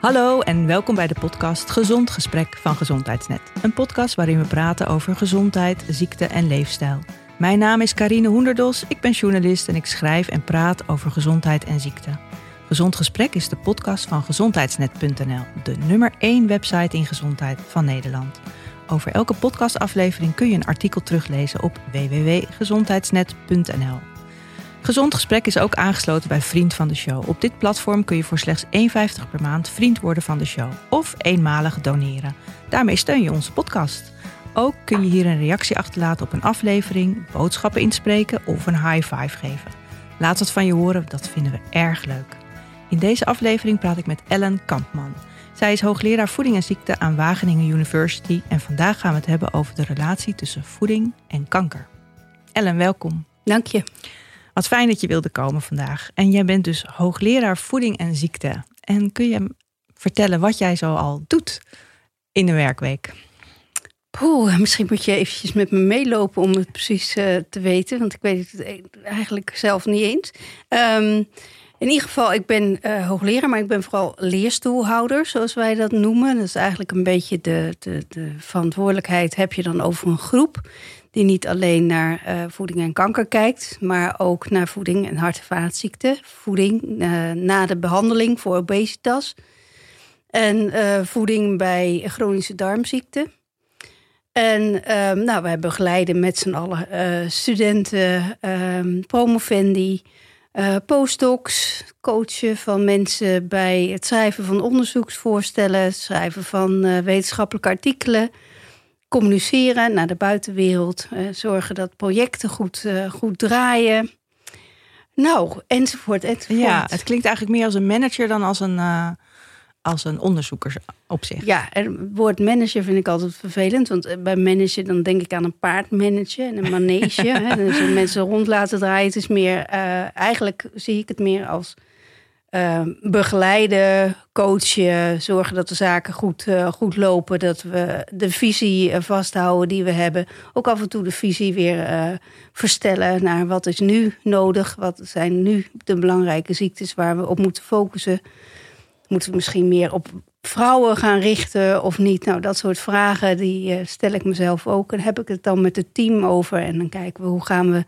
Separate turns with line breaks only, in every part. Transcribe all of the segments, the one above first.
Hallo en welkom bij de podcast Gezond Gesprek van Gezondheidsnet. Een podcast waarin we praten over gezondheid, ziekte en leefstijl. Mijn naam is Karine Hoenderdos, ik ben journalist en ik schrijf en praat over gezondheid en ziekte. Gezond Gesprek is de podcast van gezondheidsnet.nl, de nummer 1 website in gezondheid van Nederland. Over elke podcastaflevering kun je een artikel teruglezen op www.gezondheidsnet.nl. Gezond Gesprek is ook aangesloten bij Vriend van de Show. Op dit platform kun je voor slechts 1,50 per maand vriend worden van de show of eenmalig doneren. Daarmee steun je onze podcast. Ook kun je hier een reactie achterlaten op een aflevering, boodschappen inspreken of een high five geven. Laat het van je horen, dat vinden we erg leuk. In deze aflevering praat ik met Ellen Kampman. Zij is hoogleraar voeding en ziekte aan Wageningen University en vandaag gaan we het hebben over de relatie tussen voeding en kanker. Ellen, welkom.
Dank je.
Wat fijn dat je wilde komen vandaag. En jij bent dus hoogleraar voeding en ziekte. En kun je vertellen wat jij zo al doet in de werkweek?
Poeh, misschien moet je eventjes met me meelopen om het precies uh, te weten. Want ik weet het eigenlijk zelf niet eens. Um, in ieder geval, ik ben uh, hoogleraar, maar ik ben vooral leerstoelhouder, zoals wij dat noemen. Dat is eigenlijk een beetje de, de, de verantwoordelijkheid heb je dan over een groep die niet alleen naar uh, voeding en kanker kijkt, maar ook naar voeding en hart- en vaatziekten. Voeding uh, na de behandeling voor obesitas. En voeding bij chronische darmziekten. En um, nou, wij begeleiden met z'n allen studenten, um, promovendi, postdocs, coachen van mensen bij het schrijven van onderzoeksvoorstellen, het schrijven van wetenschappelijke artikelen, communiceren naar de buitenwereld, uh, zorgen dat projecten goed, goed draaien. Nou, enzovoort, enzovoort.
Ja, het klinkt eigenlijk meer als een manager dan als een als een onderzoeker op zich.
Ja, het woord manager vind ik altijd vervelend. Want eh, bij manager dan denk ik aan een paard managen en een manege. hè, dus mensen rond laten draaien. Het is meer, uh, eigenlijk zie ik het meer als uh, begeleiden, coachen, zorgen dat de zaken goed, uh, goed lopen. Dat we de visie vasthouden die we hebben. Ook af en toe de visie weer verstellen naar wat is nu nodig. Wat zijn nu de belangrijke ziektes waar we op moeten focussen Moeten we misschien meer op vrouwen gaan richten of niet? Nou, dat soort vragen die stel ik mezelf ook. En heb ik het dan met het team over en dan kijken we hoe gaan we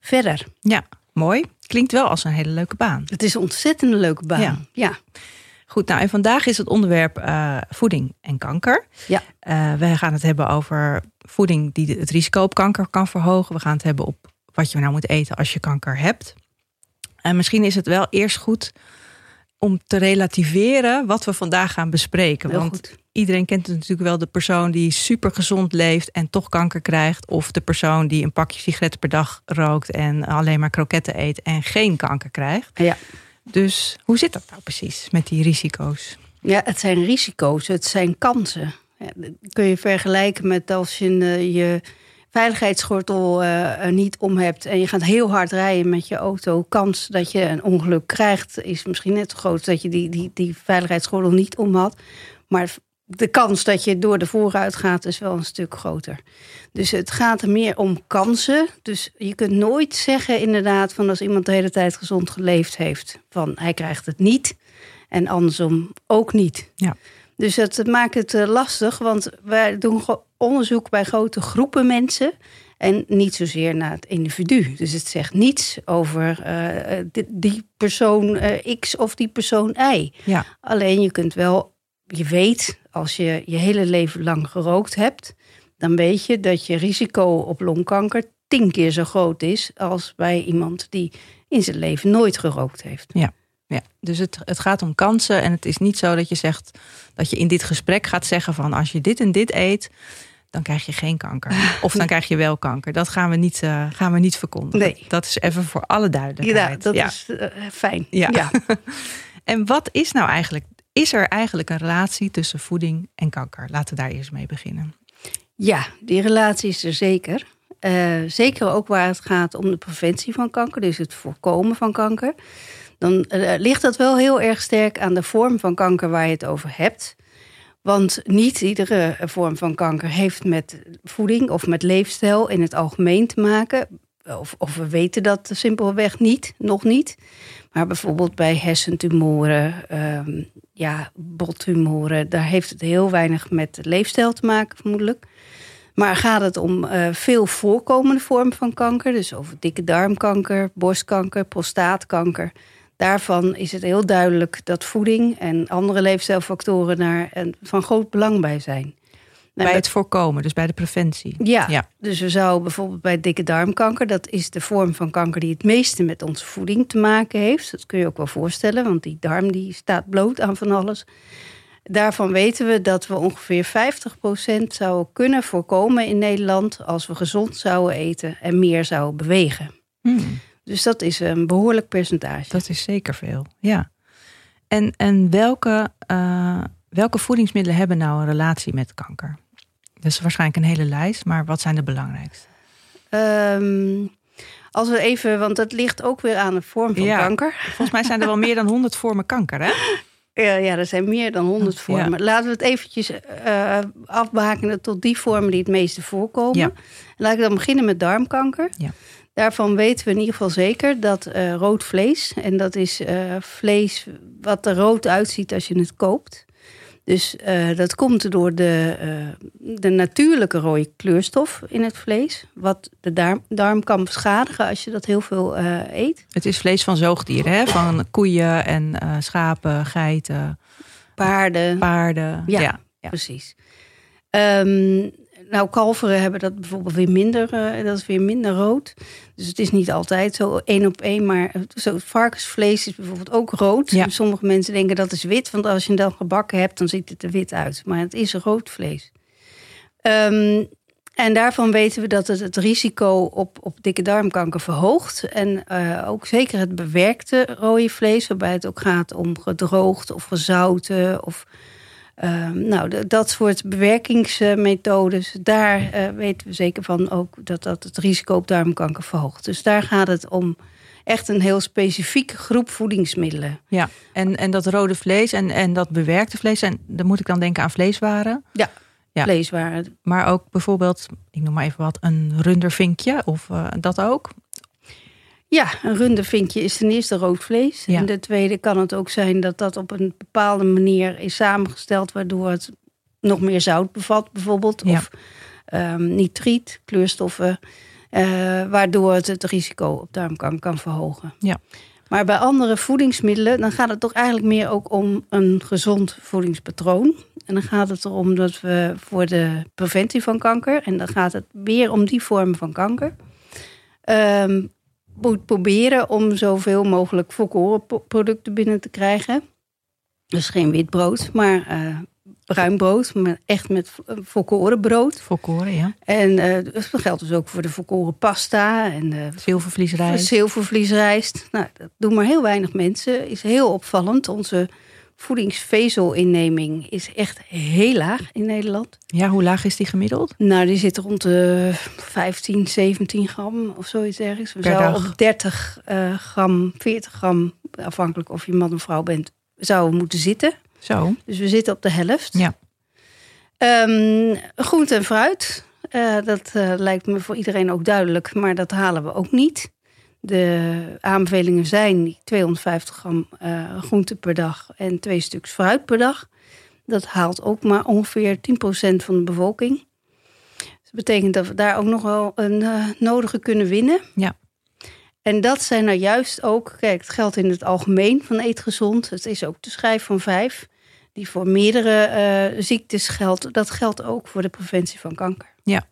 verder.
Ja, mooi. Klinkt wel als een hele leuke baan.
Het is een ontzettend leuke baan. Ja. ja.
Goed, nou en vandaag is het onderwerp uh, voeding en kanker.
Ja.
Uh, we gaan het hebben over voeding die het risico op kanker kan verhogen. We gaan het hebben op wat je nou moet eten als je kanker hebt. En misschien is het wel eerst goed om te relativeren wat we vandaag gaan bespreken.
Heel
Want
goed.
iedereen kent natuurlijk wel de persoon die super gezond leeft en toch kanker krijgt. Of de persoon die een pakje sigaretten per dag rookt en alleen maar kroketten eet en geen kanker krijgt.
Ja.
Dus hoe zit dat nou precies met die risico's?
Ja, het zijn risico's, het zijn kansen. Ja, dat kun je vergelijken met als je uh, je veiligheidsgordel uh, niet om hebt en je gaat heel hard rijden met je auto, kans dat je een ongeluk krijgt is misschien net zo groot dat je die, die, die veiligheidsgordel niet om had. Maar de kans dat je door de vooruit gaat is wel een stuk groter. Dus het gaat er meer om kansen. Dus je kunt nooit zeggen inderdaad van als iemand de hele tijd gezond geleefd heeft, van hij krijgt het niet en andersom ook niet.
Ja.
Dus dat maakt het lastig, want wij doen onderzoek bij grote groepen mensen. En niet zozeer naar het individu. Dus het zegt niets over uh, die, die, persoon uh, X of die persoon Y.
Ja.
Alleen je kunt wel, je weet, als je je hele leven lang gerookt hebt, dan weet je dat je risico op longkanker tien keer zo groot is als bij iemand die in zijn leven nooit gerookt heeft.
Ja. Ja, dus het, het gaat om kansen. En het is niet zo dat je zegt dat je in dit gesprek gaat zeggen van als je dit en dit eet, dan krijg je geen kanker. Of dan krijg je wel kanker. Dat gaan we niet, uh, gaan we niet verkondigen.
Nee.
Dat is even voor alle duidelijkheid.
Ja, dat ja. is uh, fijn.
Ja.
ja.
en wat is nou eigenlijk, is er eigenlijk een relatie tussen voeding en kanker? Laten we daar eerst mee beginnen.
Ja, die relatie is er zeker. Uh, zeker ook waar het gaat om de preventie van kanker, dus het voorkomen van kanker. Dan ligt dat wel heel erg sterk aan de vorm van kanker waar je het over hebt. Want niet iedere vorm van kanker heeft met voeding of met leefstijl in het algemeen te maken. of, of we weten dat simpelweg niet, nog niet. Maar bijvoorbeeld bij hersentumoren, ehm, ja, bottumoren, daar heeft het heel weinig met leefstijl te maken, vermoedelijk. Maar gaat het om uh, veel voorkomende vormen van kanker, dus over dikke darmkanker, borstkanker, prostaatkanker. Daarvan is het heel duidelijk dat voeding en andere leefstijlfactoren daar van groot belang bij zijn
bij het voorkomen, dus bij de preventie.
Ja, ja, dus we zouden bijvoorbeeld bij dikke darmkanker, dat is de vorm van kanker die het meeste met onze voeding te maken heeft. Dat kun je ook wel voorstellen, want die darm die staat bloot aan van alles. Daarvan weten we dat we ongeveer 50% zouden kunnen voorkomen in Nederland als we gezond zouden eten en meer zouden bewegen. Hmm. Dus dat is een behoorlijk percentage.
Dat is zeker veel, ja. En, en welke, uh, welke voedingsmiddelen hebben nou een relatie met kanker? Dat is waarschijnlijk een hele lijst, maar wat zijn de belangrijkste?
Um, als we even, want dat ligt ook weer aan de vorm van kanker.
Volgens mij zijn er wel meer dan 100 vormen kanker, hè?
Ja, ja, er zijn meer dan 100 vormen. Laten we het eventjes uh, afbakenen tot die vormen die het meeste voorkomen. Ja. Laat ik dan beginnen met darmkanker. Ja. Daarvan weten we in ieder geval zeker dat uh, rood vlees, en dat is uh, vlees wat er rood uitziet als je het koopt. Dus uh, dat komt door de, de natuurlijke rode kleurstof in het vlees. Wat de darm, darm kan beschadigen als je dat heel veel eet.
Het is vlees van zoogdieren, hè? van koeien en schapen, geiten.
Paarden.
Paarden,
ja, ja. precies. Um, nou, kalveren hebben dat bijvoorbeeld weer minder, uh, dat is weer minder rood. Dus het is niet altijd zo één op één, maar zo varkensvlees is bijvoorbeeld ook rood. Ja. Sommige mensen denken dat is wit, want als je het dan gebakken hebt, dan ziet het er wit uit. Maar het is rood vlees. Um, en daarvan weten we dat het het risico op, op dikke darmkanker verhoogt. En uh, ook zeker het bewerkte rode vlees, waarbij het ook gaat om gedroogd of gezouten of Ehm, nou, dat soort bewerkingsmethodes, daar uh, weten we zeker van ook dat dat het risico op darmkanker verhoogt. Dus daar gaat het om echt een heel specifieke groep voedingsmiddelen.
Ja, en, en dat rode vlees en, en dat bewerkte vlees, en dan moet ik dan denken aan vleeswaren.
Ja, ja. vleeswaren.
Maar ook bijvoorbeeld, ik noem maar even wat, een rundervinkje of uh, dat ook?
Ja, een rundervinkje is ten eerste rood vlees. Ja. En de tweede kan het ook zijn dat dat op een bepaalde manier is samengesteld, waardoor het nog meer zout bevat, bijvoorbeeld. Of um, nitriet, kleurstoffen, uh, waardoor het het risico op darmkanker kan verhogen. Ja. Maar bij andere voedingsmiddelen, dan gaat het toch eigenlijk meer ook om een gezond voedingspatroon. En dan gaat het erom dat we voor de preventie van kanker, en dan gaat het weer om die vormen van kanker. Um, moet proberen om zoveel mogelijk volkorenproducten binnen te krijgen. Dus geen wit brood, maar uh, bruin brood, maar echt met volkorenbrood.
Volkoren, ja.
En uh, dat geldt dus ook voor de volkoren pasta en uh,
zilvervliesrijst.
Zilvervliesrijst. Nou, dat doen maar heel weinig mensen. Is heel opvallend. Onze voedingsvezelinneming is echt heel laag in Nederland.
Ja, hoe laag is die gemiddeld?
Nou, die zit rond de 15, 17 gram of zoiets ergens. We zouden op 30 uh, eh, gram, 40 gram, afhankelijk of je man of vrouw bent, zouden moeten zitten.
Zo.
Dus we zitten op de helft.
Ja.
Um, groente en fruit, uh, dat uh, lijkt me voor iedereen ook duidelijk, maar dat halen we ook niet. De aanbevelingen zijn 250 gram uh, groente per dag en twee stuks fruit per dag. Dat haalt ook maar ongeveer 10% van de bevolking. dat betekent dat we daar ook nog wel een uh, nodige kunnen winnen.
Ja.
En dat zijn nou juist ook, kijk, het geldt in het algemeen van eet gezond. Het is ook de schijf van vijf, die voor meerdere uh, ziektes geldt. Dat geldt ook voor de preventie van kanker.
Ja.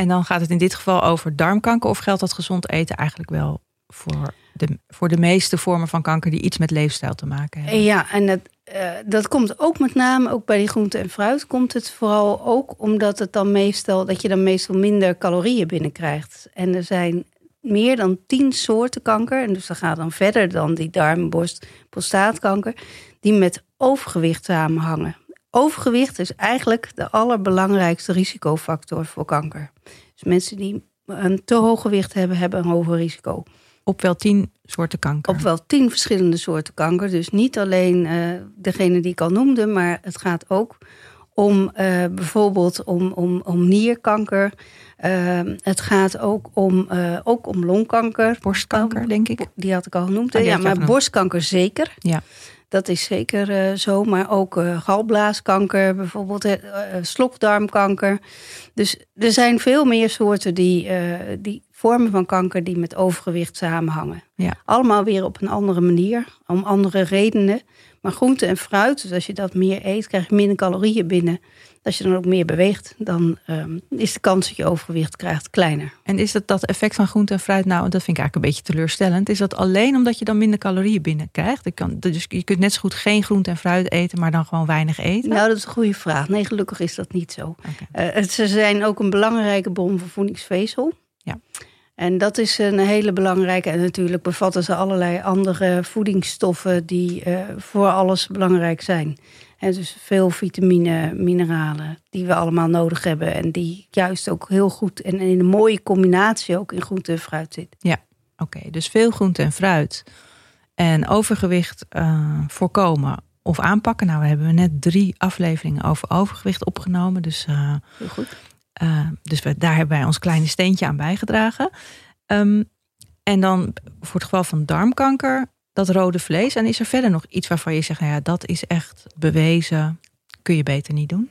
En dan gaat het in dit geval over darmkanker. Of geldt dat gezond eten eigenlijk wel voor de, voor de meeste vormen van kanker die iets met leefstijl te maken hebben?
Ja, en dat, uh, dat komt ook met name, ook bij die groente en fruit, komt het vooral ook omdat het dan meestal, dat je dan meestal minder calorieën binnenkrijgt. En er zijn meer dan tien soorten kanker. En dus dat gaat dan verder dan die darm, borst, prostaatkanker. Die met overgewicht samenhangen. Overgewicht is eigenlijk de allerbelangrijkste risicofactor voor kanker. Dus mensen die een te hoog gewicht hebben, hebben een hoger risico.
Op wel tien soorten kanker?
Op wel tien verschillende soorten kanker. Dus niet alleen uh, degene die ik al noemde, maar het gaat ook om eh, bijvoorbeeld om, om, om nierkanker. Ehm, het gaat ook om, ook om longkanker.
Borstkanker, denk ik.
Die had ik al genoemd.
Oh, die
ja, maar borstkanker zeker.
Ja.
Dat is zeker eh, zo. Maar ook eh, galblaaskanker, bijvoorbeeld eh, slokdarmkanker. Dus er zijn veel meer soorten die, die vormen van kanker die met overgewicht samenhangen.
Ja.
Allemaal weer op een andere manier, om andere redenen. Maar groente en fruit, dus als je dat meer eet, krijg je minder calorieën binnen. Als je dan ook meer beweegt, dan ehm, is de kans dat je overgewicht krijgt kleiner.
En is dat dat effect van groente en fruit nou, dat vind ik eigenlijk een beetje teleurstellend. Is dat alleen omdat je dan minder calorieën binnenkrijgt? Je kan, dus je kunt net zo goed geen groente en fruit eten, maar dan gewoon weinig eten?
Nou, dat is een goede vraag. Nee, gelukkig is dat niet zo. Eh, ze zijn ook een belangrijke bron van voedingsvezel.
Ja.
En dat is een hele belangrijke. En natuurlijk bevatten ze allerlei andere voedingsstoffen die eh, voor alles belangrijk zijn. En dus veel vitamine, mineralen die we allemaal nodig hebben. En die juist ook heel goed en in een mooie combinatie ook in groente en fruit zitten.
Oké, dus veel groente en fruit. En overgewicht eh, voorkomen of aanpakken. Nou, we hebben net drie afleveringen over overgewicht opgenomen. Dus, eh,
Heel goed.
eh, dus we, daar hebben wij ons kleine steentje aan bijgedragen. Ehm, en dan voor het geval van darmkanker, dat rode vlees. En is er verder nog iets waarvan je zegt, nou ja, dat is echt bewezen. Kun je beter niet doen?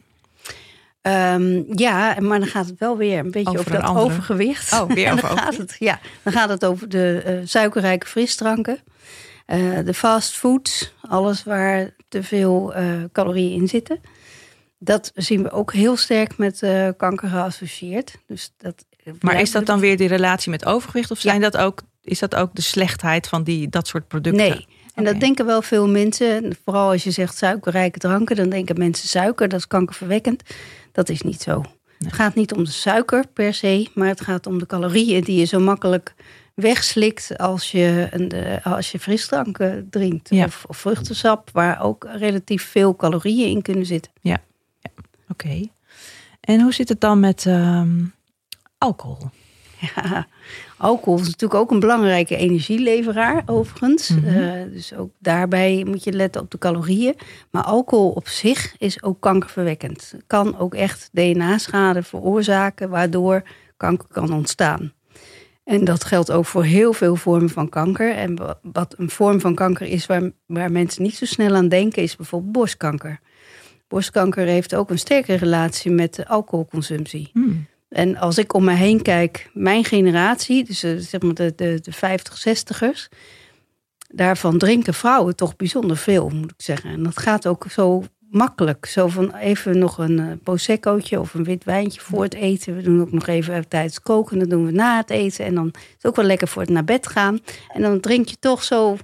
Ehm, ja, maar dan gaat het wel weer een beetje
Over
over, dat
andere.
overgewicht.
Oh, weer over
dan gaat het, ja, dan gaat het over de eh, suikerrijke frisdranken. eh, de fastfoods, alles waar te veel eh, calorieën in zitten. Dat zien we ook heel sterk met kanker geassocieerd. Dus dat,
Maar is dat dan weer die relatie met overgewicht? Of zijn dat ook, is dat ook de slechtheid van die, dat soort producten?
Nee. En dat denken wel veel mensen. Vooral als je zegt suikerrijke dranken, dan denken mensen suiker, dat is kankerverwekkend. Dat is niet zo. Het gaat niet om de suiker per se, maar het gaat om de calorieën die je zo makkelijk wegslikt als je, een, eh, als je frisdranken drinkt.
Ja.
Of, of vruchtensap, waar ook relatief veel calorieën in kunnen zitten.
Oké. En hoe zit het dan met ehm, alcohol?
Ja, alcohol is natuurlijk ook een belangrijke energieleveraar, overigens.
Mhm.
Eh, dus ook daarbij moet je letten op de calorieën. Maar alcohol op zich is ook kankerverwekkend. Kan ook echt DNA-schade veroorzaken, waardoor kanker kan ontstaan. En dat geldt ook voor heel veel vormen van kanker. En wa- wat een vorm van kanker is waar, waar mensen niet zo snel aan denken, is bijvoorbeeld borstkanker. Borstkanker heeft ook een sterke relatie met de alcoholconsumptie.
Hmm.
En als ik om me heen kijk, mijn generatie, dus eh, zeg maar de, de, de 50, 60ers, daarvan drinken vrouwen toch bijzonder veel, moet ik zeggen. En dat gaat ook zo makkelijk. Zo van even nog een eh, proseccootje of een wit wijntje voor het eten. We doen ook nog even tijdens koken, dat doen we na het eten. En dan is het ook wel lekker voor het naar bed gaan. En dan drink je toch zo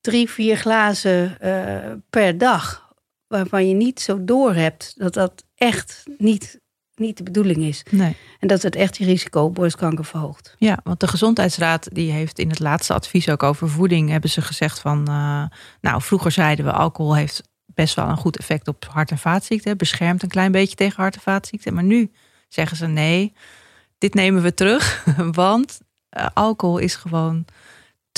drie, vier glazen eh, per dag. Waarvan je niet zo door hebt dat dat echt niet, niet de bedoeling is.
Nee.
En dat het echt je risico op borstkanker verhoogt.
Ja, want de Gezondheidsraad die heeft in het laatste advies ook over voeding hebben ze gezegd van, eh, nou vroeger zeiden we alcohol heeft best wel een goed effect op hart- en vaatziekten, beschermt een klein beetje tegen hart- en vaatziekten, maar nu zeggen ze nee, dit nemen we terug, want eh, alcohol is gewoon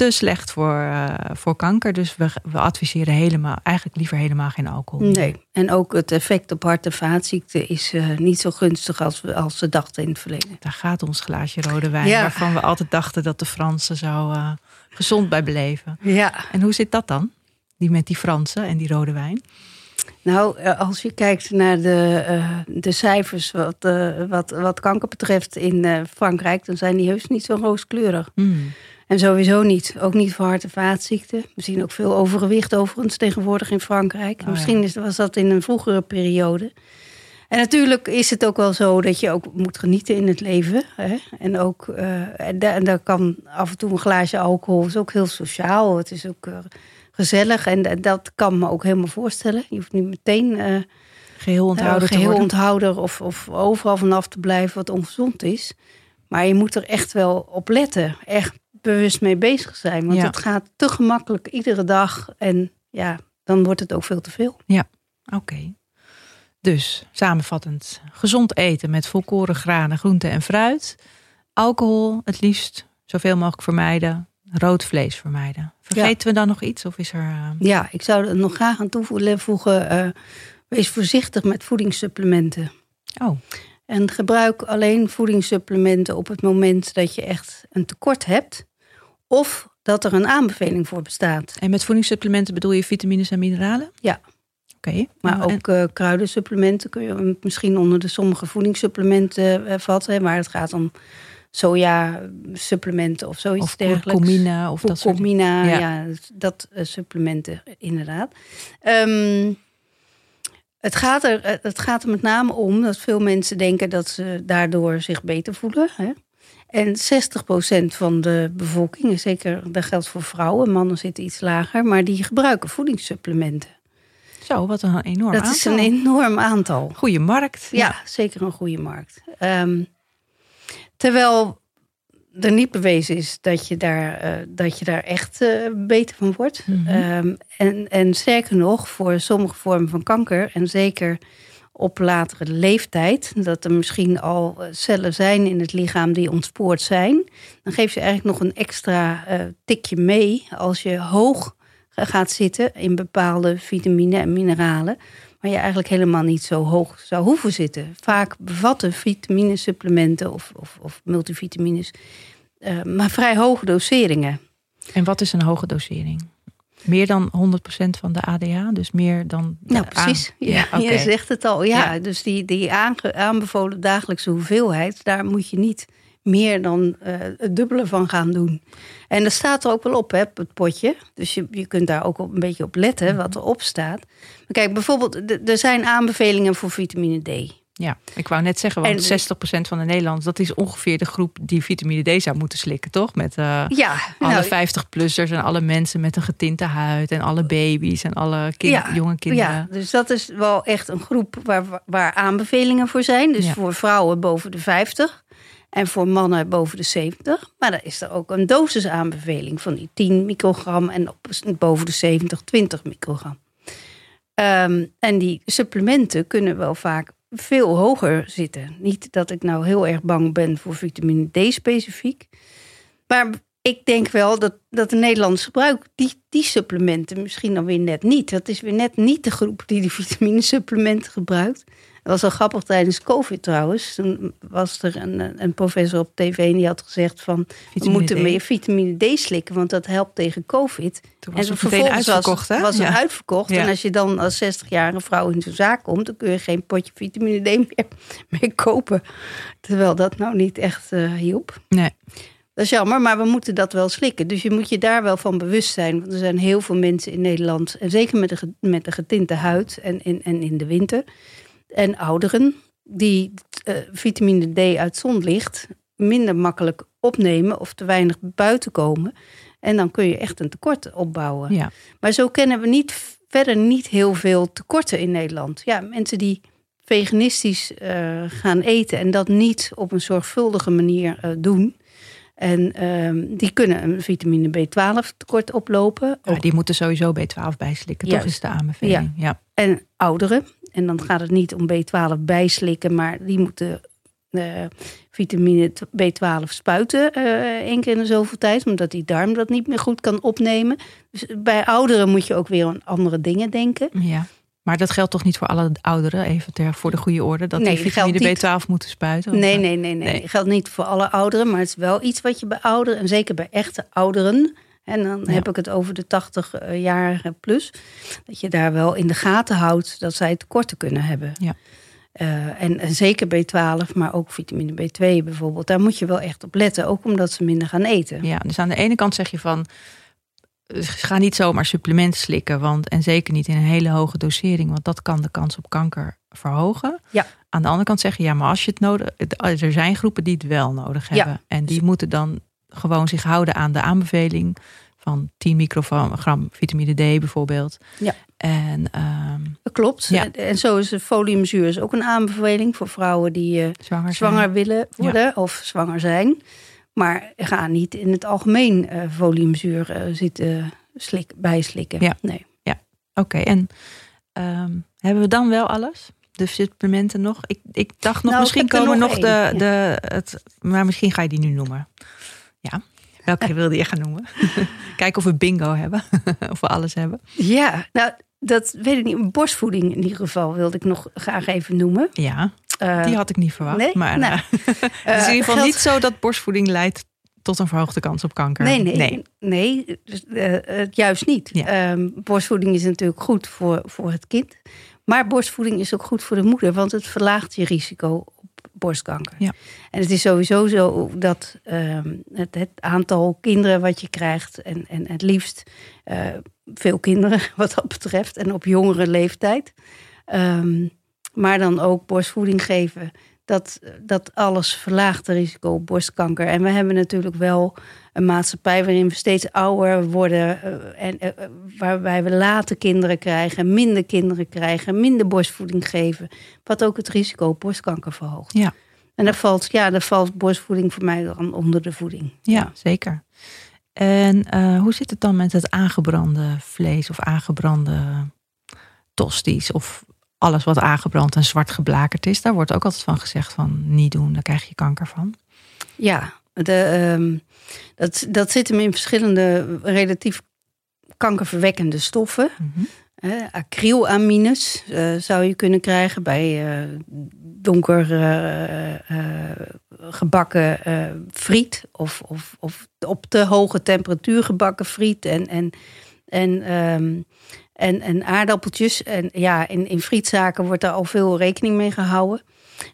te slecht voor, eh, voor kanker, dus we, we adviseren helemaal, eigenlijk liever helemaal geen alcohol.
Nee. En ook het effect op hart- en vaatziekten is eh, niet zo gunstig als, we, als ze dachten in het verleden.
Daar gaat ons glaasje rode wijn,
Ja.
waarvan we altijd dachten dat de Fransen zo eh, gezond bij beleven.
Ja.
En hoe zit dat dan? Die met die Fransen en die rode wijn?
Nou, als je kijkt naar de, de cijfers wat, wat, wat kanker betreft in Frankrijk, dan zijn die heus niet zo rooskleurig.
Hmm.
En sowieso niet. Ook niet voor hart- en vaatziekten. We zien ook veel overgewicht overigens tegenwoordig in Frankrijk.
Oh.
Misschien is, was dat in een vroegere periode. En natuurlijk is het ook wel zo dat je ook moet genieten in het leven. Hè? En ook, eh, en da- en daar kan af en toe een glaasje alcohol, is ook heel sociaal. Het is ook eh, gezellig en da- dat kan me ook helemaal voorstellen. Je hoeft niet meteen eh
Geheel onthouder
eh, geheel onthouder of, of overal vanaf te blijven wat ongezond is. Maar je moet er echt wel op letten. Echt bewust mee bezig zijn. Want
Ja.
het gaat te gemakkelijk iedere dag. En ja, dan wordt het ook veel te veel.
Oké. Dus, samenvattend. Gezond eten met volkoren granen, groenten en fruit. Alcohol het liefst zoveel mogelijk vermijden. Rood vlees vermijden. Vergeten we dan nog iets? Of is er... eh,
Ja, ik zou er nog graag aan toevoegen. eh, wees voorzichtig met voedingssupplementen.
Oh,
En gebruik alleen voedingssupplementen op het moment dat je echt een tekort hebt. Of dat er een aanbeveling voor bestaat.
en met voedingssupplementen bedoel je vitamines en mineralen?
Ja.
Oké.
Maar
Nou, en-
ook eh, kruidensupplementen kun je misschien onder de sommige voedingssupplementen eh, vatten. hè, Waar het gaat om soja-supplementen of zoiets
Of
dergelijks.
curcumina of dat soort
Curcumina,
Ja.
ja, dat eh, supplementen inderdaad. Ehm, het, gaat er, het gaat er met name om dat veel mensen denken dat ze daardoor zich beter voelen. Hè? En 60% van de bevolking, en zeker dat geldt voor vrouwen, mannen zitten iets lager, maar die gebruiken voedingssupplementen.
Zo, wat een enorm
dat is een
aantal.
enorm aantal.
Goede markt.
Ja, zeker een goede markt. Ehm, terwijl er niet bewezen is dat je daar, eh, dat je daar echt eh, beter van wordt.
Mhm.
Ehm, en, en sterker nog, voor sommige vormen van kanker, en zeker op latere leeftijd, dat er misschien al eh, cellen zijn in het lichaam die ontspoord zijn, dan geeft je eigenlijk nog een extra eh, tikje mee als je hoog gaat zitten in bepaalde vitamine en mineralen, waar je eigenlijk helemaal niet zo hoog zou hoeven zitten. Vaak bevatten vitaminesupplementen of, of, of multivitamines eh, maar vrij hoge doseringen.
En wat is een hoge dosering? Meer dan 100% van de ADA, dus meer dan.
Nou, precies. Ja,
oké.
Je zegt het al. Ja,
Ja.
dus die, die aanbevolen dagelijkse hoeveelheid, daar moet je niet meer dan eh, het dubbele van gaan doen. En dat staat er ook wel op, hè, het potje. Dus je, je kunt daar ook op, een beetje op letten wat erop staat. Maar kijk, bijvoorbeeld, er zijn aanbevelingen voor vitamine D.
Ja, ik wou net zeggen, want
En-
60% van de Nederlanders, dat is ongeveer de groep die vitamine D zou moeten slikken, toch? Met eh,
Ja,
alle
nou,
50-plussers en alle mensen met een getinte huid en alle baby's en alle kind-
Ja,
jonge kinderen.
Ja, dus dat is wel echt een groep waar, waar aanbevelingen voor zijn. Dus
Ja.
voor vrouwen boven de 50 en voor mannen boven de 70. Maar dan is er ook een dosisaanbeveling van die 10 microgram en op, boven de 70 20 microgram. Ehm, en die supplementen kunnen wel vaak veel hoger zitten. Niet dat ik nou heel erg bang ben voor vitamine D specifiek. Maar ik denk wel dat, dat de Nederlanders gebruik die, die supplementen misschien dan weer net niet. Dat is weer net niet de groep die die vitaminesupplementen gebruikt. Dat was al grappig tijdens COVID trouwens. Toen was er een, een professor op tv en die had gezegd van... we moeten
D.
meer vitamine D slikken, want dat helpt tegen COVID.
Toen was
en
het meteen uitverkocht,
was,
hè?
was het uitverkocht.
Ja.
En als je dan als 60-jarige vrouw in zo'n zaak komt... dan kun je geen potje vitamine D meer, meer kopen. Terwijl dat nou niet echt eh, hielp.
Nee.
Dat is jammer, maar we moeten dat wel slikken. Dus je moet je daar wel van bewust zijn. Want er zijn heel veel mensen in Nederland... en zeker met de, met de getinte huid en in, en in de winter... en ouderen die eh, vitamine D uit zonlicht... minder makkelijk opnemen of te weinig buiten komen. En dan kun je echt een tekort opbouwen.
Ja.
Maar zo kennen we niet, verder niet heel veel tekorten in Nederland. Ja, mensen die veganistisch eh, gaan eten en dat niet op een zorgvuldige manier eh, doen. En ehm, die kunnen een vitamine B12 tekort oplopen.
Ja, die moeten sowieso B12 bijslikken, toch
Juist.
is de aanbeveling. Ja.
En ouderen. En dan gaat het niet om B12 bijslikken, maar die moeten eh, vitamine B12 spuiten eh één keer in de zoveel tijd, omdat die darm dat niet meer goed kan opnemen. Dus bij ouderen moet je ook weer aan andere dingen denken.
ja. Maar dat geldt toch niet voor alle ouderen, even ter, voor de goede orde, dat
Nee,
die vitamine
geldt
B12 moeten spuiten?
Nee, nee, nee, nee. geldt niet voor alle ouderen, maar het is wel iets wat je bij ouderen, en zeker bij echte ouderen, en dan
Ja.
heb ik het over de 80-jarige plus, dat je daar wel in de gaten houdt dat zij tekorten kunnen hebben.
Ja.
Eh, en, en zeker B12, maar ook vitamine B2 bijvoorbeeld. Daar moet je wel echt op letten, ook omdat ze minder gaan eten.
Ja, dus aan de ene kant zeg je van, eh, ga niet zomaar supplementen slikken, want en zeker niet in een hele hoge dosering, want dat kan de kans op kanker verhogen.
Ja.
Aan de andere kant zeg je, ja, maar als je het nodig, er zijn groepen die het wel nodig
Ja.
hebben en die moeten dan gewoon zich houden aan de aanbeveling van 10 microgram vitamine D bijvoorbeeld.
Ja.
En ehm,
Dat klopt.
Ja.
En, zo is de foliumzuur is ook een aanbeveling voor vrouwen die eh,
zwanger,
willen worden of zwanger zijn. Maar ga niet in het algemeen eh foliumzuur eh, zitten slik, bijslikken.
Ja.
Nee.
Oké, en ehm, hebben we dan wel alles? De supplementen nog? Ik, ik dacht nog,
Nou,
misschien komen
nog
nog de, de het, maar misschien ga je die nu noemen. Ja, welke wilde je gaan noemen? Kijken of we bingo hebben, of we alles hebben.
Ja, nou, dat weet ik niet. Borstvoeding in ieder geval wilde ik nog graag even noemen.
Ja,
Eh,
die had ik niet verwacht.
nee?
Maar
Nou,
eh, het is in ieder geval niet zo dat borstvoeding leidt tot een verhoogde kans op kanker.
Nee, nee, nee. dus, eh, eh, juist niet.
Ja.
Ehm, borstvoeding is natuurlijk goed voor, voor het kind. Maar borstvoeding is ook goed voor de moeder, want het verlaagt je risico op borstkanker.
Ja.
En het is sowieso zo dat ehm, het, het aantal kinderen wat je krijgt, en, en het liefst eh, veel kinderen wat dat betreft, en op jongere leeftijd, ehm, maar dan ook borstvoeding geven. Dat, dat alles verlaagt het risico op borstkanker. En we hebben natuurlijk wel een maatschappij waarin we steeds ouder worden. eh, en eh, waarbij we late kinderen krijgen, minder kinderen krijgen, minder borstvoeding geven. Wat ook het risico op borstkanker verhoogt.
Ja.
En daar valt, ja, daar valt borstvoeding voor mij dan onder de voeding.
Ja, zeker. En eh, hoe zit het dan met het aangebrande vlees of aangebrande tosties of alles wat aangebrand en zwart geblakerd is? Daar wordt ook altijd van gezegd van niet doen, daar krijg je kanker van.
Ja, de, ehm, dat, dat zit hem in verschillende relatief kankerverwekkende stoffen.
Mhm.
Acrylamines eh, zou je kunnen krijgen bij eh, donker eh, gebakken friet of, of, of op te hoge temperatuur gebakken friet en, en, en, ehm, en, en aardappeltjes. En ja, in, in frietzaken wordt daar al veel rekening mee gehouden.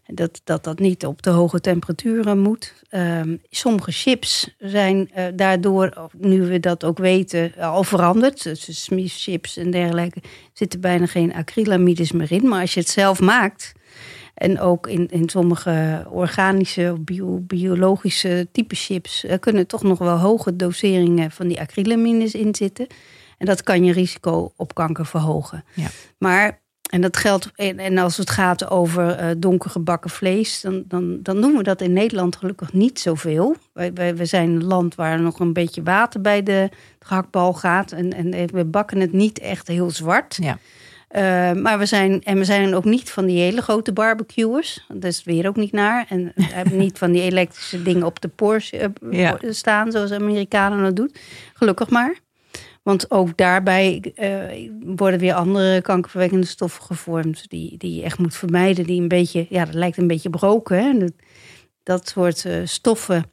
Dat dat, dat niet op te hoge temperaturen moet. Ehm, sommige chips zijn eh, daardoor, nu we dat ook weten, al veranderd. Dus Smith chips en dergelijke zitten bijna geen acrylamides meer in. Maar als je het zelf maakt, en ook in, in sommige organische of bio, biologische type chips, eh, kunnen toch nog wel hoge doseringen van die acrylamines in zitten. En dat kan je risico op kanker verhogen.
Ja.
Maar en dat geldt, en als het gaat over eh donker gebakken vlees, dan, dan, dan doen we dat in Nederland gelukkig niet zoveel. Wij, wij, we zijn een land waar nog een beetje water bij de gehaktbal gaat. En, en we bakken het niet echt heel zwart.
Ja.
Eh, maar we zijn, en we zijn ook niet van die hele grote barbecuers. Dat is weer ook niet naar. En we hebben niet van die elektrische dingen op de Porsche eh,
Ja.
staan, zoals Amerikanen dat doen. Gelukkig maar. Want ook daarbij eh, worden weer andere kankerverwekkende stoffen gevormd. Die, die je echt moet vermijden. Die een beetje, ja, dat lijkt een beetje broken. Hè? Dat, dat soort eh, stoffen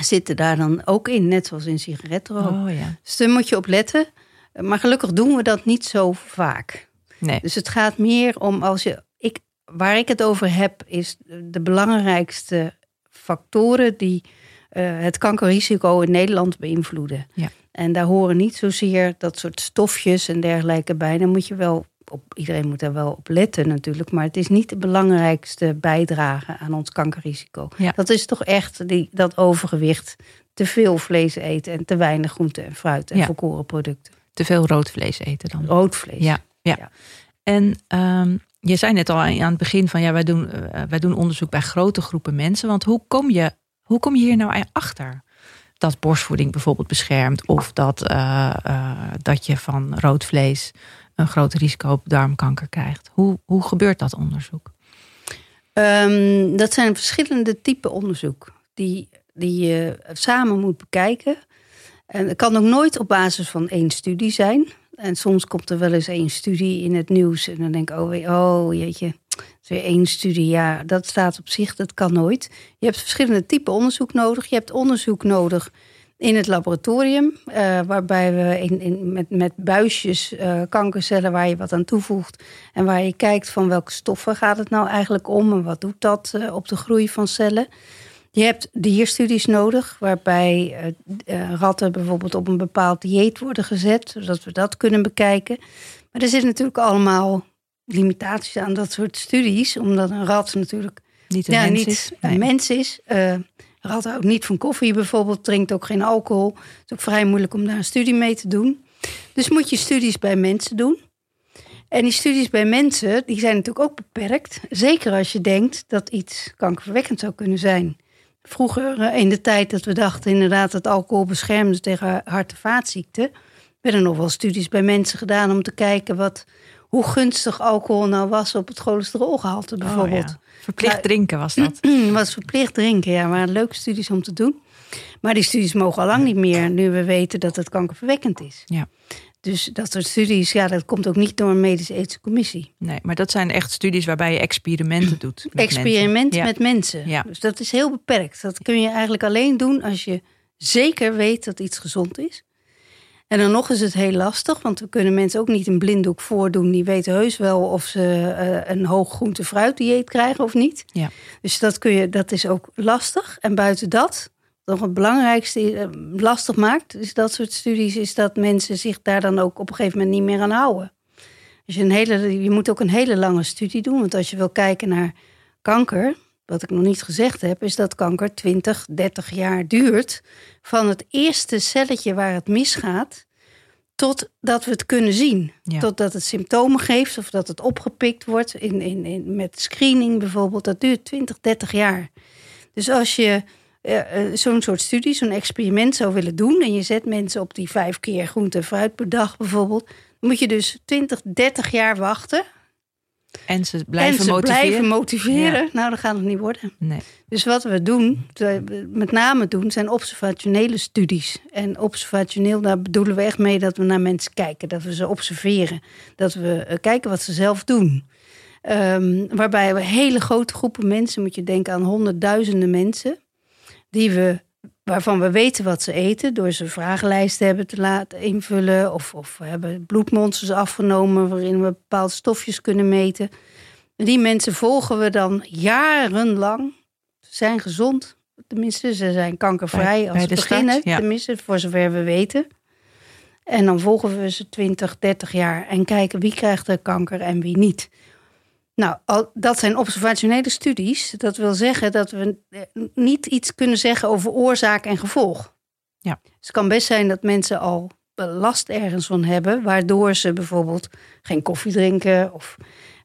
zitten daar dan ook in. Net zoals in sigarettenrook.
Oh ja.
Dus daar moet je op letten. Maar gelukkig doen we dat niet zo vaak.
Nee.
Dus het gaat meer om als je. Ik, waar ik het over heb, is de belangrijkste factoren die eh, het kankerrisico in Nederland beïnvloeden.
Ja.
En daar horen niet zozeer dat soort stofjes en dergelijke bij. Dan moet je wel op, iedereen moet daar wel op letten natuurlijk. Maar het is niet de belangrijkste bijdrage aan ons kankerrisico.
Ja.
Dat is toch echt die, dat overgewicht, te veel vlees eten en te weinig groente en fruit en
Ja.
volkoren producten.
Te veel rood vlees eten dan.
Rood vlees.
Ja, ja.
Ja.
En ehm, je zei net al aan het begin van ja, wij doen, eh, wij doen onderzoek bij grote groepen mensen. Want hoe kom je, hoe kom je hier nou achter? Dat borstvoeding bijvoorbeeld beschermt, of dat, eh, eh, dat je van rood vlees een groot risico op darmkanker krijgt. Hoe, hoe gebeurt dat onderzoek?
Ehm, dat zijn verschillende typen onderzoek die, die je samen moet bekijken. En het kan ook nooit op basis van één studie zijn. En soms komt er wel eens één studie in het nieuws. En dan denk ik, oh, oh jeetje, één studie. Ja, dat staat op zich, dat kan nooit. Je hebt verschillende typen onderzoek nodig. Je hebt onderzoek nodig in het laboratorium, eh, waarbij we in, in, met, met buisjes eh, kankercellen waar je wat aan toevoegt en waar je kijkt van welke stoffen gaat het nou eigenlijk om en wat doet dat eh, op de groei van cellen. Je hebt dierstudies nodig, waarbij ratten bijvoorbeeld op een bepaald dieet worden gezet, zodat we dat kunnen bekijken. Maar er zitten natuurlijk allemaal limitaties aan dat soort studies, omdat een rat natuurlijk
Niet een
ja,
mens
niet
is?
een
Nee.
mens is. Eh rat houdt niet van koffie bijvoorbeeld, drinkt ook geen alcohol. Het is ook vrij moeilijk om daar een studie mee te doen. Dus moet je studies bij mensen doen. En die studies bij mensen, die zijn natuurlijk ook beperkt. Zeker als je denkt dat iets kankerverwekkend zou kunnen zijn. Vroeger, eh, in de tijd dat we dachten inderdaad dat alcohol beschermde tegen hart- en vaatziekten, werden nog wel studies bij mensen gedaan om te kijken wat, hoe gunstig alcohol nou was op het cholesterolgehalte bijvoorbeeld.
Oh, ja. Verplicht drinken was dat.
was verplicht drinken, ja, waren leuke studies om te doen. Maar die studies mogen al lang niet meer, nu we weten dat het kankerverwekkend is.
Ja.
Dus dat soort studies, ja, dat komt ook niet door een medische ethische commissie.
Nee, maar dat zijn echt studies waarbij je experimenten doet. Met
Experimenten
mensen.
met mensen.
Ja.
Dus dat is heel beperkt. Dat kun je eigenlijk alleen doen als je zeker weet dat iets gezond is. En dan nog is het heel lastig, want we kunnen mensen ook niet een blinddoek voordoen. Die weten heus wel of ze eh, een hoog groente-fruit dieet krijgen of niet.
Ja.
Dus dat, kun je, dat is ook lastig. En buiten dat, nog het belangrijkste eh, lastig maakt, is dat soort studies, is dat mensen zich daar dan ook op een gegeven moment niet meer aan houden. Dus je, een hele, je moet ook een hele lange studie doen. Want als je wil kijken naar kanker, wat ik nog niet gezegd heb, is dat kanker 20, 30 jaar duurt. Van het eerste celletje waar het misgaat, totdat we het kunnen zien.
Ja.
Totdat het symptomen geeft of dat het opgepikt wordt in, in, in, met screening bijvoorbeeld. Dat duurt 20, 30 jaar. Dus als je eh, eh, zo'n soort studie, zo'n experiment zou willen doen... en je zet mensen op die vijf keer groente en fruit per dag bijvoorbeeld... dan moet je dus 20, 30 jaar wachten.
En ze blijven
en ze
motiveren.
blijven motiveren. Nou, dat gaat het niet worden.
Nee.
Dus wat we doen, met name doen, zijn observationele studies. En observationeel, daar bedoelen we echt mee dat we naar mensen kijken. Dat we ze observeren. Dat we eh, kijken wat ze zelf doen. Ehm, waarbij we hele grote groepen mensen, moet je denken aan honderdduizenden mensen, die we, waarvan we weten wat ze eten, door ze vragenlijsten hebben te laten invullen. Of, of we hebben bloedmonsters afgenomen waarin we bepaalde stofjes kunnen meten. En die mensen volgen we dan jarenlang. Ze zijn gezond, tenminste, ze zijn kankervrij
Bij-
als ze
start,
beginnen,
ja.
tenminste, voor zover we weten. En dan volgen we ze 20, 30 jaar en kijken wie krijgt er kanker en wie niet. Nou, al, dat zijn observationele studies. Dat wil zeggen dat we eh, niet iets kunnen zeggen over oorzaak en gevolg.
Ja.
Dus het kan best zijn dat mensen al last ergens van hebben, waardoor ze bijvoorbeeld geen koffie drinken of,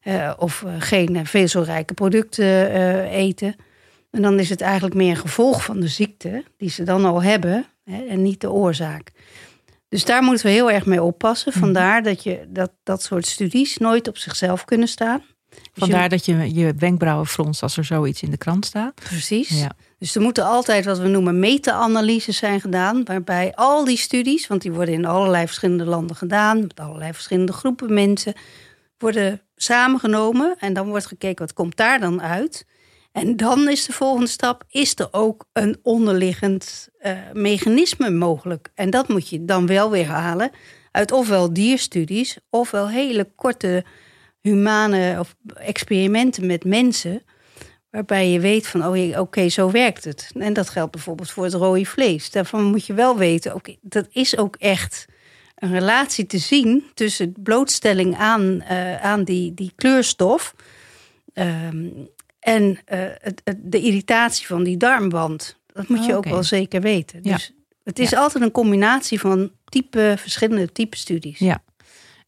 eh, of eh, geen vezelrijke producten eten. En dan is het eigenlijk meer een gevolg van de ziekte die ze dan al hebben hè, en niet de oorzaak. Dus daar moeten we heel erg mee oppassen.
Mhm.
Vandaar dat, je, dat dat soort studies nooit op zichzelf kunnen staan.
Vandaar dat je je wenkbrauwen fronst als er zoiets in de krant staat.
Precies.
Ja.
Dus er moeten altijd wat we noemen meta-analyses zijn gedaan. Waarbij al die studies, want die worden in allerlei verschillende landen gedaan. Met allerlei verschillende groepen mensen. Worden samengenomen. En dan wordt gekeken wat komt daar dan uit. En dan is de volgende stap. Is er ook een onderliggend eh, mechanisme mogelijk? En dat moet je dan wel weer halen. Uit ofwel dierstudies. Ofwel hele korte humane of experimenten met mensen. Waarbij je weet van, oh oké, zo werkt het. En dat geldt bijvoorbeeld voor het rode vlees. Daarvan moet je wel weten, oké, dat is ook echt een relatie te zien tussen blootstelling aan, eh, aan die, die kleurstof ehm, en eh, het, het- de irritatie van die darmwand. Dat moet je
Oh,
ook wel zeker weten.
Ja.
Dus het is altijd een combinatie van type, verschillende type studies.
Ja.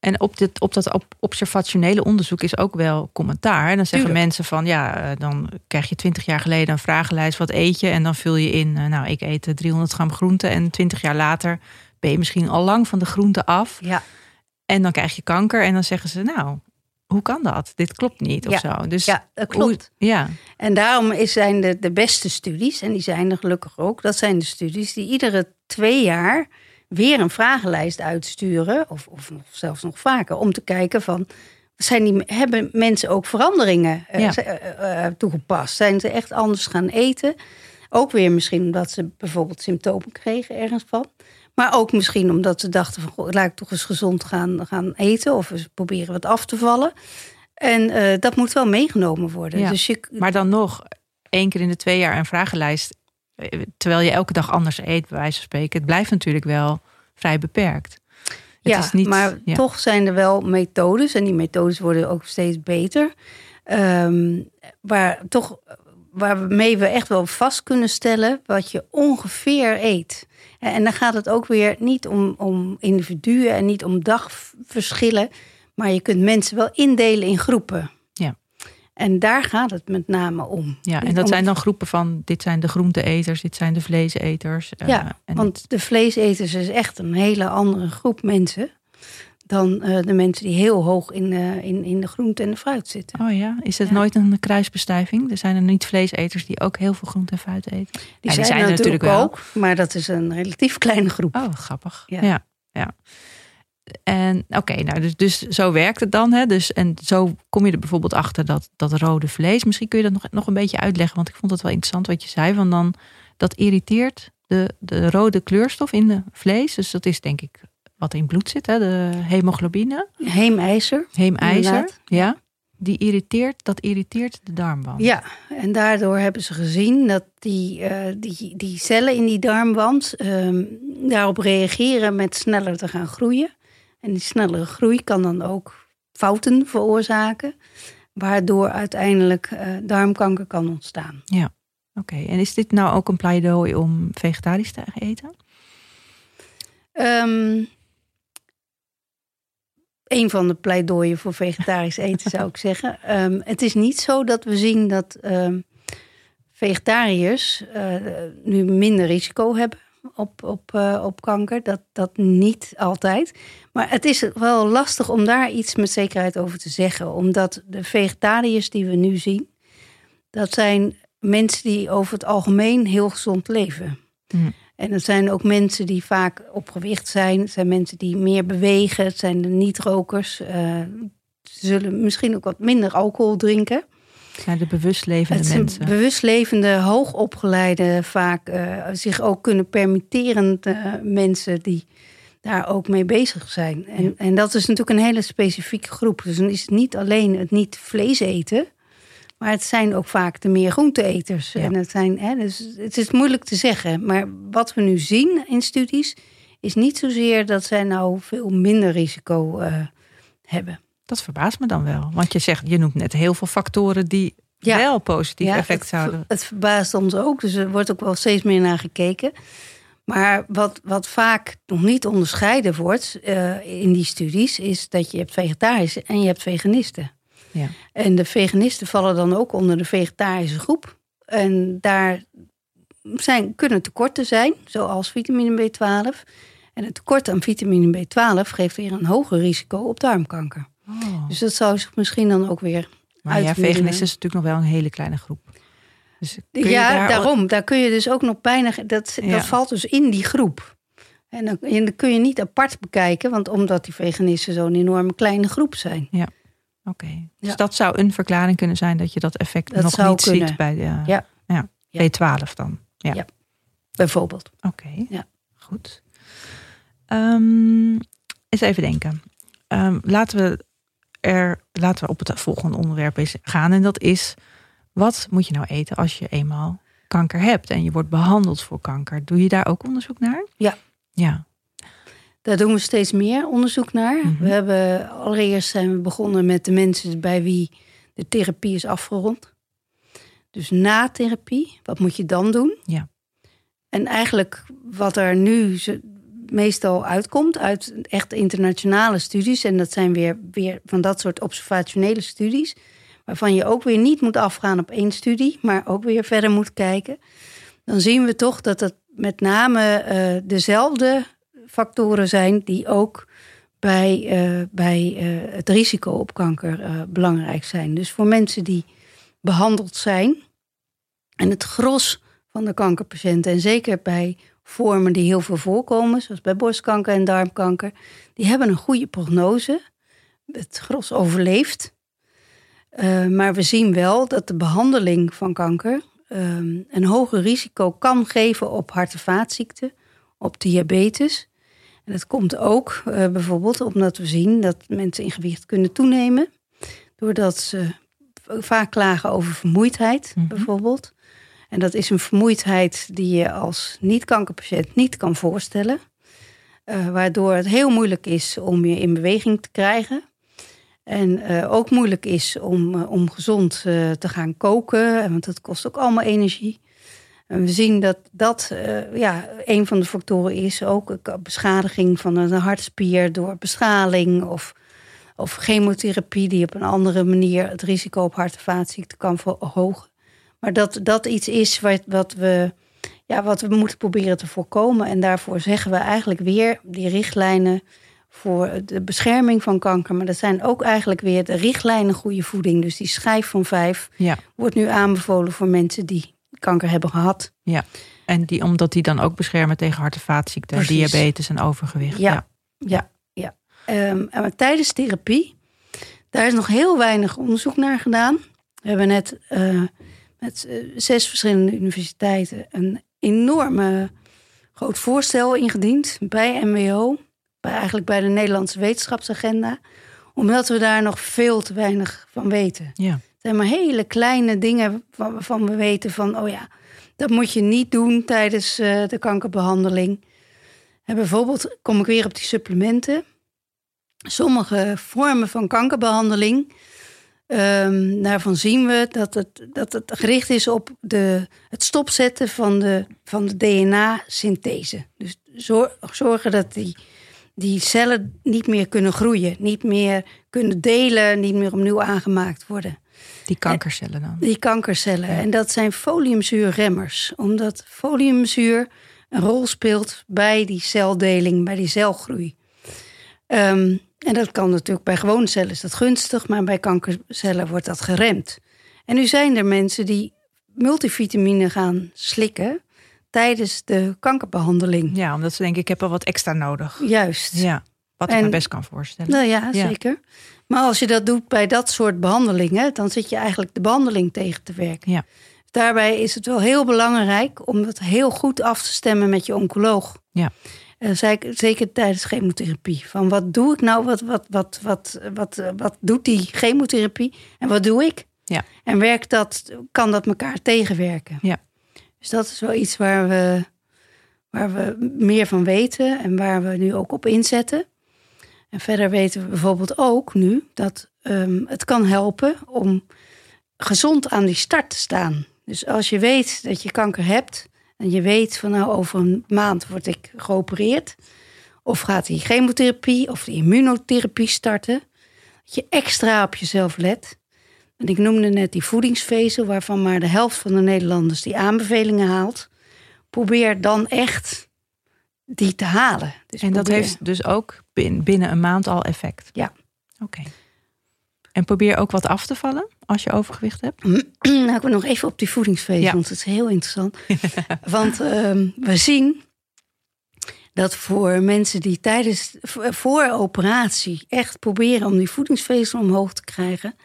En op, dit, op dat observationele onderzoek is ook wel commentaar. En dan zeggen
Tuurlijk.
mensen van ja, eh, dan krijg je twintig jaar geleden een vragenlijst, wat eet je? En dan vul je in, eh, nou, ik eet eh, 300 gram groente. En twintig jaar later ben je misschien al lang van de groente af.
Ja.
En dan krijg je kanker. En dan zeggen ze, nou, hoe kan dat? Dit klopt niet of
Ja.
zo. Dus
Ja, dat klopt.
hoe- ja,
En daarom is, zijn de, de beste studies, en die zijn er gelukkig ook, dat zijn de studies die iedere twee jaar weer een vragenlijst uitsturen, of, of zelfs nog vaker, om te kijken van. Zijn die, hebben mensen ook veranderingen eh,
Ja.
eh, eh, toegepast? Zijn ze echt anders gaan eten? Ook weer misschien omdat ze bijvoorbeeld symptomen kregen ergens van. Maar ook misschien omdat ze dachten van... Goh, laat ik toch eens gezond gaan, gaan eten... of eens proberen wat af te vallen. En dat moet wel meegenomen worden.
Ja.
Dus je,
maar dan nog één keer in de twee jaar een vragenlijst. Terwijl je elke dag anders eet, bij wijze van spreken. Het blijft natuurlijk wel vrij beperkt. Het
ja,
is niet,
maar
ja.
toch zijn er wel methodes. En die methodes worden ook steeds beter. Ehm, waar, toch, waarmee we echt wel vast kunnen stellen... wat je ongeveer eet. En en dan gaat het ook weer niet om, om individuen... en niet om dagverschillen... maar je kunt mensen wel indelen in groepen. En daar gaat het met name om.
Ja, en dat
om-
zijn dan groepen van: dit zijn de groenteeters, dit zijn de vleeseters. eh,
Ja,
en
Want de vleeseters is echt een hele andere groep mensen. dan eh, de mensen die heel hoog in, uh, in, in de groente en de fruit zitten.
Oh ja, is het nooit een kruisbestuiving? Er zijn er niet vleeseters die ook heel veel groente en fruit eten?
Die, zijn, zijn, er natuurlijk, wel. ook, maar dat is een relatief kleine groep.
Oh, grappig. Ja, ja. ja. En oké, nou, dus, dus zo werkt het dan. Hè? Dus, en zo kom je er bijvoorbeeld achter dat, dat rode vlees. Misschien kun je dat nog, nog een beetje uitleggen, want ik vond het wel interessant wat je zei. Van dan, dat irriteert de, de rode kleurstof in de vlees. Dus dat is denk ik wat in bloed zit, hè? de hemoglobine.
Heemijzer.
Heemijzer, ja. Die irriteert, dat irriteert de darmwand.
Ja, en daardoor hebben ze gezien dat die, uh, die, die cellen in die darmwand uh, daarop reageren met sneller te gaan groeien. En die snellere groei kan dan ook fouten veroorzaken, waardoor uiteindelijk uh, darmkanker kan ontstaan.
Ja, oké. En is dit nou ook een pleidooi om vegetarisch te eten?
Um, een van de pleidooien voor vegetarisch eten zou ik zeggen. Um, het is niet zo dat we zien dat um, vegetariërs uh, nu minder risico hebben op, op, uh, op kanker. Dat, dat niet altijd. Maar het is wel lastig om daar iets met zekerheid over te zeggen. Omdat de vegetariërs die we nu zien, dat zijn mensen die over het algemeen heel gezond leven. Mm. En het zijn ook mensen die vaak op gewicht zijn. Het zijn mensen die meer bewegen. Het zijn de niet-rokers. Uh, ze zullen misschien ook wat minder alcohol drinken.
Het zijn de bewustlevende
het zijn
mensen.
Bewustlevende, hoogopgeleide, vaak uh, zich ook kunnen permitteren mensen die daar ook mee bezig zijn. En, en dat is natuurlijk een hele specifieke groep. Dus dan is het niet alleen het niet vlees eten. Maar het zijn ook vaak de meer groenteeters. En het, zijn, hè, dus het is moeilijk te zeggen. Maar wat we nu zien in studies is niet zozeer dat zij nou veel minder risico uh, hebben.
Dat verbaast me dan wel. Want je zegt, je noemt net heel veel factoren die wel positief effect zouden.
Het, het verbaast ons ook. Dus er wordt ook wel steeds meer naar gekeken. Maar wat, wat vaak nog niet onderscheiden wordt uh, in die studies, is dat je hebt vegetarische en je hebt veganisten. Ja. En de veganisten vallen dan ook onder de vegetarische groep. En daar zijn, kunnen tekorten zijn, zoals vitamine B12. En het tekort aan vitamine B12 geeft weer een hoger risico op darmkanker. Oh. Dus dat zou zich misschien dan ook weer.
Maar ja, veganisten is natuurlijk nog wel een hele kleine groep.
Dus ja, daar daarom. Daar kun je dus ook nog bijna. Dat, dat valt dus in die groep. En dan, en dan kun je niet apart bekijken, want omdat die veganisten zo'n enorme kleine groep zijn.
Ja. Oké, dus dat zou een verklaring kunnen zijn dat je dat effect nog niet ziet bij de ja. Ja, B12 dan. Ja,
bijvoorbeeld.
Oké, ja. goed. Um, eens even denken. Um, laten, we er, laten we op het volgende onderwerp eens gaan. En dat is, wat moet je nou eten als je eenmaal kanker hebt en je wordt behandeld voor kanker? Doe je daar ook onderzoek naar?
Ja.
Ja.
Daar doen we steeds meer onderzoek naar. Mhm. We hebben allereerst zijn we begonnen met de mensen bij wie de therapie is afgerond. Dus na therapie, wat moet je dan doen?
Ja.
En eigenlijk wat er nu meestal uitkomt uit echt internationale studies, en dat zijn weer, weer van dat soort observationele studies, waarvan je ook weer niet moet afgaan op één studie, maar ook weer verder moet kijken. Dan zien we toch dat het met name uh, dezelfde factoren zijn die ook bij, uh, bij uh, het risico op kanker belangrijk zijn. Dus voor mensen die behandeld zijn en het gros van de kankerpatiënten, en zeker bij vormen die heel veel voorkomen, zoals bij borstkanker en darmkanker, die hebben een goede prognose. Het gros overleeft. maar we zien wel dat de behandeling van kanker een hoger risico kan geven op hart- en vaatziekten, op diabetes en dat komt ook uh, bijvoorbeeld omdat we zien dat mensen in gewicht kunnen toenemen. Doordat ze vaak klagen over vermoeidheid, mhm. bijvoorbeeld. En dat is een vermoeidheid die je als niet-kankerpatiënt niet kan voorstellen. Uh, waardoor het heel moeilijk is om je in beweging te krijgen. En uh, ook moeilijk is om, om gezond te gaan koken, want dat kost ook allemaal energie. En we zien dat dat ja, een van de factoren is. Ook beschadiging van een hartspier door bestraling of, of chemotherapie die op een andere manier het risico op hart- en vaatziekten kan verhogen. Maar dat dat iets is wat, wat, we, ja, wat we moeten proberen te voorkomen. En daarvoor zeggen we eigenlijk weer die richtlijnen voor de bescherming van kanker. Maar dat zijn ook eigenlijk weer de richtlijnen goede voeding. Dus die schijf van vijf
Ja,
wordt nu aanbevolen voor mensen die kanker hebben gehad.
ja. En die, omdat die dan ook beschermen tegen hart- en vaatziekten,
Precies.
diabetes en overgewicht.
Ja. Ja, ja. Ehm, en maar tijdens therapie, daar is nog heel weinig onderzoek naar gedaan. We hebben net eh, met eh, zes verschillende universiteiten een enorme groot voorstel ingediend bij MWO, bij, eigenlijk bij de Nederlandse wetenschapsagenda, omdat we daar nog veel te weinig van weten.
Ja.
Het zijn maar hele kleine dingen van- waarvan we weten van, oh ja, dat moet je niet doen tijdens eh, de kankerbehandeling. En bijvoorbeeld kom ik weer op die supplementen. Sommige vormen van kankerbehandeling, ehm, daarvan zien we dat het, dat het gericht is op de, het stopzetten van de, van de DNA-synthese. Dus zor- zorgen dat die, die cellen niet meer kunnen groeien, niet meer kunnen delen, niet meer opnieuw aangemaakt worden.
Die kankercellen dan.
Die kankercellen. En dat zijn foliumzuurremmers. Omdat foliumzuur een rol speelt bij die celdeling, bij die celgroei. Ehm, en dat kan natuurlijk bij gewone cellen is dat gunstig, maar bij kankercellen wordt dat geremd. En nu zijn er mensen die multivitamine gaan slikken tijdens de kankerbehandeling.
Ja, omdat ze denken, ik heb wel wat extra nodig.
Juist.
Ja, wat ik me best kan voorstellen.
Nou ja,
Ja.
zeker. Maar als je dat doet bij dat soort behandelingen, dan zit je eigenlijk de behandeling tegen te werken.
Ja.
Daarbij is het wel heel belangrijk om het heel goed af te stemmen met je oncoloog.
Ja.
Eh, zeker, tijdens chemotherapie. Van wat doe ik nou? Wat, wat, wat, wat, wat, eh, wat doet die chemotherapie? En wat doe ik?
Ja.
En werkt dat, kan dat elkaar tegenwerken?
Ja.
Dus dat is wel iets waar we, waar we meer van weten en waar we nu ook op inzetten. En verder weten we bijvoorbeeld ook nu dat ehm, het kan helpen om gezond aan die start te staan. Dus als je weet dat je kanker hebt en je weet van nou over een maand word ik geopereerd, of gaat die chemotherapie of die immunotherapie starten, dat je extra op jezelf let. En ik noemde net die voedingsvezel, waarvan maar de helft van de Nederlanders die aanbevelingen haalt. Probeer dan echt die te halen. Dus
en dat
probeer-
heeft dus ook bin- binnen een maand al effect.
Ja.
Oké. En probeer ook wat af te vallen als je overgewicht hebt.
Nou, ik wil nog even op die voedingsvezel,
Ja.
want het is heel interessant. want ehm, we zien dat voor mensen die tijdens voor operatie echt proberen om die voedingsvezel omhoog te krijgen,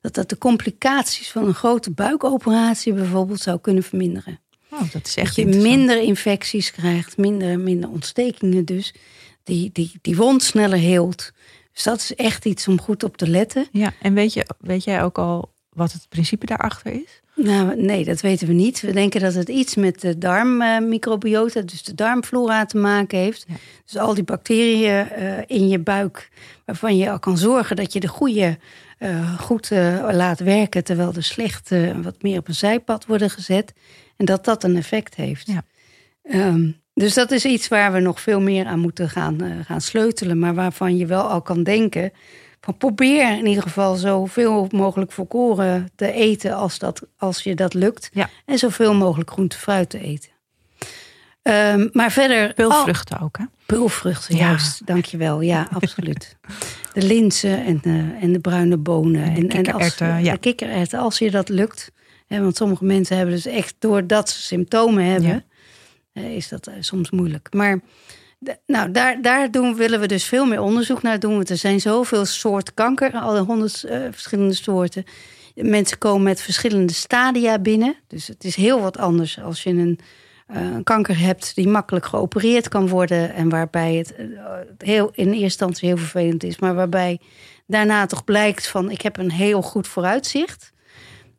dat dat de complicaties van een grote buikoperatie bijvoorbeeld zou kunnen verminderen.
Oh, dat is
Dat
echt
je
interessant.
minder infecties krijgt, minder, minder ontstekingen dus. Die, die, die wond sneller heelt. Dus dat is echt iets om goed op te letten.
Ja, en weet, je, weet jij ook al wat het principe daarachter is?
Nou, nee, dat weten we niet. We denken dat het iets met de darmmicrobiota, dus de darmflora, te maken heeft.
Ja.
Dus al die bacteriën eh, in je buik, waarvan je al kan zorgen dat je de goede eh, goed eh, laat werken, terwijl de slechte wat meer op een zijpad worden gezet. En dat dat een effect heeft.
Ja.
Ehm, dus dat is iets waar we nog veel meer aan moeten gaan, eh, gaan sleutelen, maar waarvan je wel al kan denken. Van probeer in ieder geval zoveel mogelijk volkoren te eten als, dat, als je dat lukt.
Ja.
En zoveel mogelijk groente en fruit te eten. Ehm, maar verder...
Peulvruchten ook, hè?
Oh, peulvruchten,
Ja.
juist. Dankjewel. Ja, absoluut. De linzen en, eh, en de bruine bonen.
En de
en,
kikkererwten,
als,
ja.
De kikkererwten, als je dat lukt. Hè, want sommige mensen hebben dus echt, doordat ze symptomen hebben...
Ja.
Eh, is dat eh, soms moeilijk. Maar nou, daar, daar doen, willen we dus veel meer onderzoek naar doen. Want er zijn zoveel soorten kanker, al honderd eh, verschillende soorten. Mensen komen met verschillende stadia binnen. Dus het is heel wat anders als je een, kanker hebt die makkelijk geopereerd kan worden. En waarbij het heel, in eerste instantie heel vervelend is. Maar waarbij daarna toch blijkt van ik heb een heel goed vooruitzicht.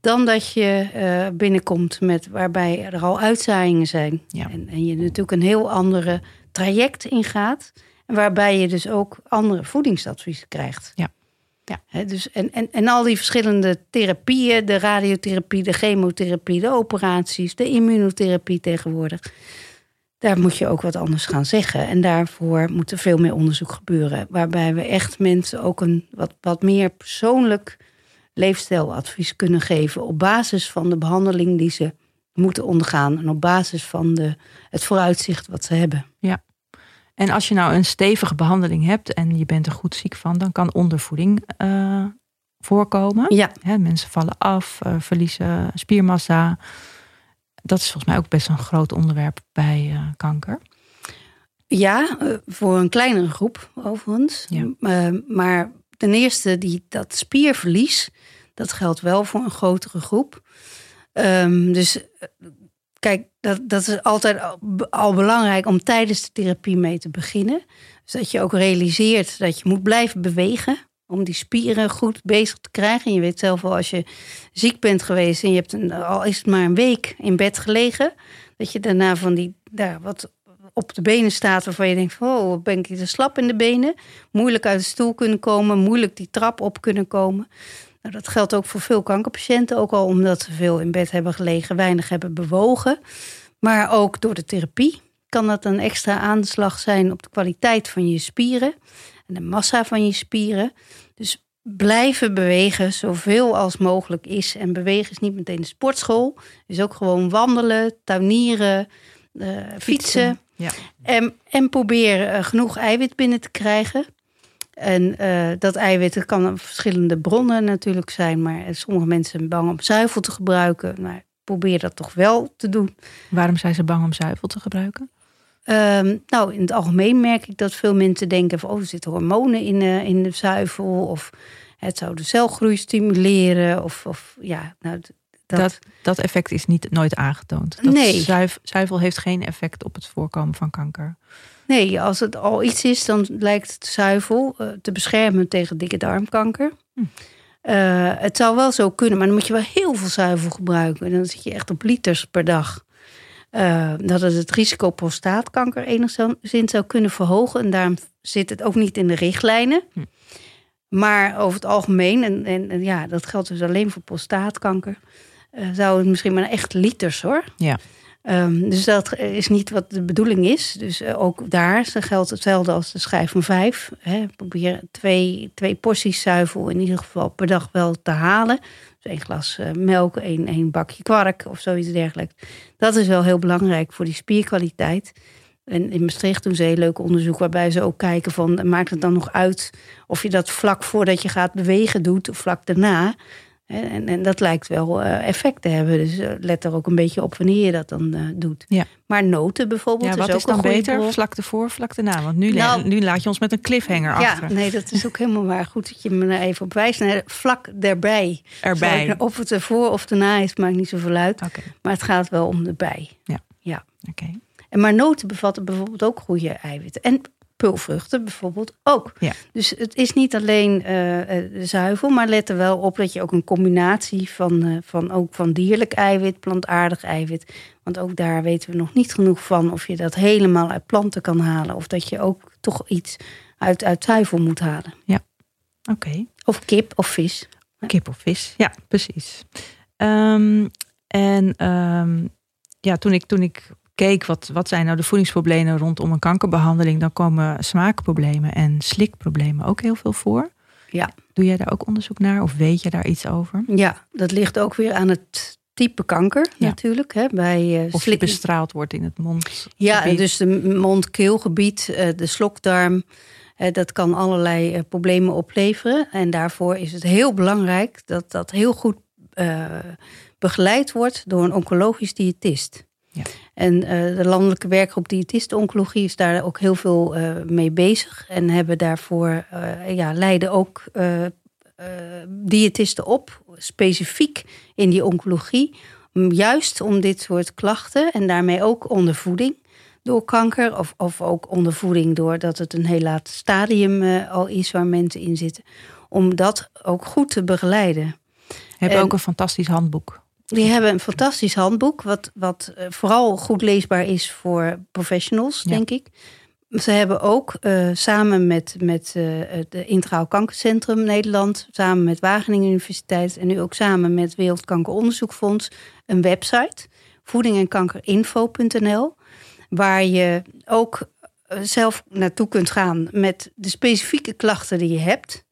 Dan dat je eh, binnenkomt met waarbij er al uitzaaiingen zijn.
Ja.
En, en je natuurlijk een heel andere traject ingaat. En waarbij je dus ook andere voedingsadviezen krijgt.
Ja. Ja.
Dus en, en, en al die verschillende therapieën, de radiotherapie, de chemotherapie, de operaties, de immunotherapie tegenwoordig. Daar moet je ook wat anders gaan zeggen. En daarvoor moet er veel meer onderzoek gebeuren. Waarbij we echt mensen ook een wat, wat meer persoonlijk leefstijladvies kunnen geven. Op basis van de behandeling die ze moeten ondergaan. En op basis van de, het vooruitzicht wat ze hebben.
En als je nou een stevige behandeling hebt en je bent er goed ziek van, dan kan ondervoeding uh, voorkomen.
Ja.
Mensen vallen af, uh, verliezen spiermassa. Dat is volgens mij ook best een groot onderwerp bij uh, kanker.
Ja, voor een kleinere groep overigens.
Ja.
maar ten eerste, die, dat spierverlies, dat geldt wel voor een grotere groep. Um, dus kijk, dat, dat is altijd al belangrijk om tijdens de therapie mee te beginnen. Dus dat je ook realiseert dat je moet blijven bewegen. Om die spieren goed bezig te krijgen. En je weet zelf wel, als je ziek bent geweest en je hebt een, al is het maar een week in bed gelegen. Dat je daarna van die, daar wat op de benen staat waarvan je denkt: oh, ben ik te slap in de benen? Moeilijk uit de stoel kunnen komen, moeilijk die trap op kunnen komen. Nou, dat geldt ook voor veel kankerpatiënten, ook al omdat ze veel in bed hebben gelegen, weinig hebben bewogen. Maar ook door de therapie kan dat een extra aanslag zijn op de kwaliteit van je spieren en de massa van je spieren. Dus blijven bewegen zoveel als mogelijk is. En bewegen is niet meteen de sportschool, is ook gewoon wandelen, tuinieren, uh, fietsen. fietsen.
Ja.
En, en probeer uh, genoeg eiwit binnen te krijgen. En uh, dat eiwit kan verschillende bronnen natuurlijk zijn, maar sommige mensen zijn bang om zuivel te gebruiken. Maar probeer dat toch wel te doen.
Waarom zijn ze bang om zuivel te gebruiken?
Um, nou, in het algemeen merk ik dat veel mensen denken van, oh, er zitten hormonen in, uh, in de zuivel. Of het zou de celgroei stimuleren. Of, of ja, nou,
dat... dat... Dat, effect is niet nooit aangetoond. Dat
nee.
zuivel heeft geen effect op het voorkomen van kanker.
Nee, als het al iets is, dan lijkt het zuivel uh, te beschermen tegen dikke darmkanker. Hm. Uh, het zou wel zo kunnen, maar dan moet je wel heel veel zuivel gebruiken. En dan zit je echt op liters per dag. Uh, dat het het risico op prostaatkanker enigszins zou kunnen verhogen. En daarom zit het ook niet in de richtlijnen. Hm. Maar over het algemeen, en, en, en, ja, dat geldt dus alleen voor prostaatkanker, zou het misschien maar echt liters hoor.
Ja.
Um, dus dat is niet wat de bedoeling is. Dus uh, ook daar geldt hetzelfde als de schijf van vijf. Hè. Probeer twee, twee porties zuivel in ieder geval per dag wel te halen. Dus één glas uh, melk, één, één bakje kwark of zoiets dergelijks. Dat is wel heel belangrijk voor die spierkwaliteit. En in Maastricht doen ze een heel leuk onderzoek waarbij ze ook kijken van... maakt het dan nog uit of je dat vlak voordat je gaat bewegen doet of vlak daarna... En, en dat lijkt wel uh, effect te hebben. Dus uh, let er ook een beetje op wanneer je dat dan uh, doet.
Ja.
Maar noten bijvoorbeeld
ja, wat
is ook
is dan
een
beter?
bron.
Vlak ervoor, vlak erna? Want nu,
Nou,
nu laat je ons met een cliffhanger
Ja,
achter.
nee, dat is ook helemaal waar. Goed dat je me er even op wijst. Nee, vlak daarbij.
Erbij.
Ik- Of het ervoor of erna is, maakt niet zoveel uit. Maar het gaat wel om erbij.
oké.
En maar noten bevatten bijvoorbeeld ook goede eiwitten. En pulvruchten bijvoorbeeld ook.
Ja.
Dus het is niet alleen eh, eh, zuivel, maar let er wel op dat je ook een combinatie van, eh, van, ook van dierlijk eiwit, plantaardig eiwit. Want ook daar weten we nog niet genoeg van of je dat helemaal uit planten kan halen. Of dat je ook toch iets uit, uit zuivel moet halen.
Oké.
Of kip of vis.
Kip of vis, ja, precies. Ehm, en ehm, ja, toen ik, toen ik keek wat, wat zijn nou de voedingsproblemen rondom een kankerbehandeling, dan komen smaakproblemen en slikproblemen ook heel veel voor.
Ja.
Doe jij daar ook onderzoek naar of weet je daar iets over?
Ja, dat ligt ook weer aan het type kanker
Ja.
natuurlijk. Hè, bij eh,
Of
slik-
bestraald wordt in het mond.
Ja, dus de mond-keelgebied, eh, de slokdarm, dat kan allerlei eh, problemen opleveren. En daarvoor is het heel belangrijk dat dat heel goed begeleid wordt door een oncologisch diëtist.
Ja.
En eh, de landelijke werkgroep diëtisten-oncologie is daar ook heel veel eh, mee bezig. En hebben daarvoor, eh, ja, leiden ook diëtisten op, specifiek in die oncologie. Juist om dit soort klachten en daarmee ook ondervoeding door kanker. Of, of ook ondervoeding doordat het een heel laat stadium al is waar mensen in zitten. Om dat ook goed te begeleiden.
Heb
En-
ook een fantastisch handboek.
Die hebben een fantastisch handboek, wat, wat eh, vooral goed leesbaar is voor professionals,
Ja.
denk ik. Ze hebben ook eh, samen met, met eh, het Integraal Kankercentrum Nederland, samen met Wageningen Universiteit en nu ook samen met Wereldkankeronderzoekfonds een website, voedingenkankerinfo.nl, waar je ook zelf naartoe kunt gaan met de specifieke klachten die je hebt.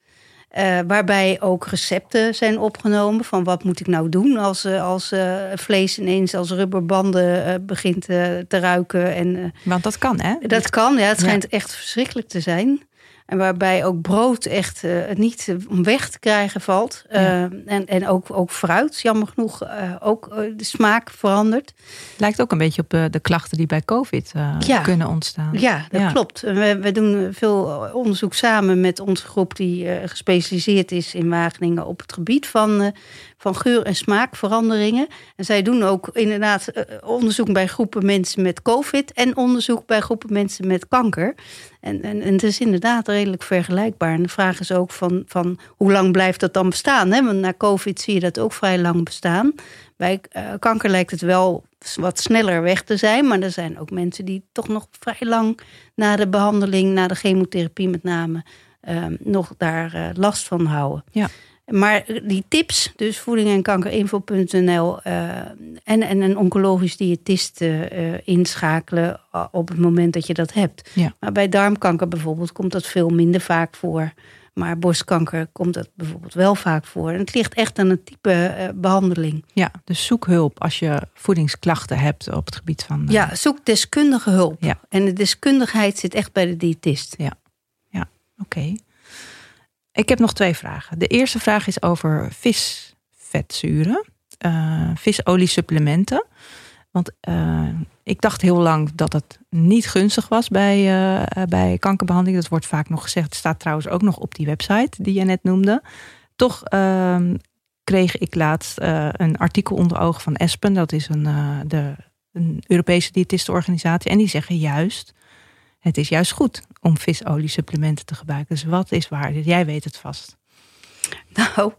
Uh, waarbij ook recepten zijn opgenomen van wat moet ik nou doen als, als uh, vlees ineens als rubberbanden uh, begint te ruiken. En,
Want dat kan, hè?
Dat kan, ja. Het schijnt ja. echt verschrikkelijk te zijn. En waarbij ook brood echt uh, niet om weg te krijgen valt. Ja. en, en ook, ook fruit, jammer genoeg, ook de smaak verandert.
Lijkt ook een beetje op de klachten die bij COVID ja. kunnen ontstaan.
Ja, dat ja. klopt. We, we doen veel onderzoek samen met onze groep die gespecialiseerd is in Wageningen op het gebied van, van geur- en smaakveranderingen. En zij doen ook inderdaad onderzoek bij groepen mensen met COVID en onderzoek bij groepen mensen met kanker. En, en, het is inderdaad redelijk vergelijkbaar. En de vraag is ook van, van hoe lang blijft dat dan bestaan? Hè? Want na COVID zie je dat ook vrij lang bestaan. Bij uh, kanker lijkt het wel wat sneller weg te zijn. Maar er zijn ook mensen die toch nog vrij lang na de behandeling, na de chemotherapie met name, uh, nog daar uh, last van houden.
Ja.
Maar die tips, dus voeding en kankerinfo.nl uh, en, en een oncologisch diëtist uh, inschakelen op het moment dat je dat hebt.
Ja.
Maar bij darmkanker bijvoorbeeld komt dat veel minder vaak voor. Maar borstkanker komt dat bijvoorbeeld wel vaak voor. En het ligt echt aan het type uh, behandeling.
Ja, dus zoek hulp als je voedingsklachten hebt op het gebied van.
Ja, zoek deskundige hulp.
Ja.
En de deskundigheid zit echt bij de diëtist.
Ja, ja. oké. Okay. Ik heb nog twee vragen. De eerste vraag is over visvetzuren, uh, visoliesupplementen. Want uh, ik dacht heel lang dat het niet gunstig was bij, uh, bij kankerbehandeling. Dat wordt vaak nog gezegd. Het staat trouwens ook nog op die website die je net noemde. Toch uh, kreeg ik laatst een artikel onder ogen van Espen. Dat is een, de, een Europese diëtistenorganisatie. En die zeggen juist het is juist goed om visoliesupplementen te gebruiken. Dus wat is waar? Jij weet het vast.
Nou,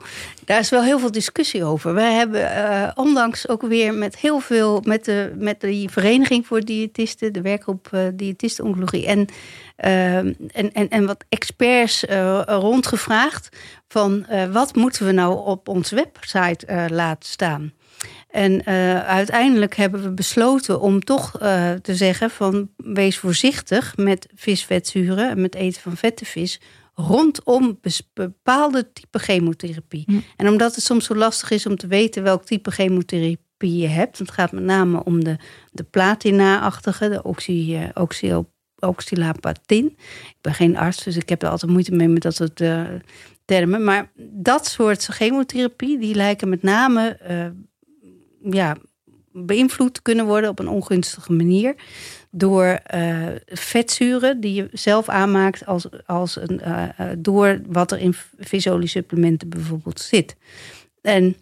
daar is wel heel veel discussie over. Wij hebben uh, onlangs ook weer met heel veel, met de, met de Vereniging voor Diëtisten, de werkgroep uh, Diëtistenoncologie en, uh, en, en, en wat experts rondgevraagd van wat moeten we nou op onze website laten staan. En uh, uiteindelijk hebben we besloten om toch uh, te zeggen van wees voorzichtig met visvetzuren en met eten van vette vis rondom bepaalde type chemotherapie.
Hm.
En omdat het soms zo lastig is om te weten welk type chemotherapie je hebt, het gaat met name om de, de platina-achtige, de oxy, uh, oxy, oxylapatin. Ik ben geen arts, dus ik heb er altijd moeite mee met dat soort termen. Maar dat soort chemotherapie, die lijken met name ja, beïnvloed kunnen worden op een ongunstige manier. Door uh, vetzuren die je zelf aanmaakt als, als een, uh, door wat er in visoliesupplementen bijvoorbeeld zit. En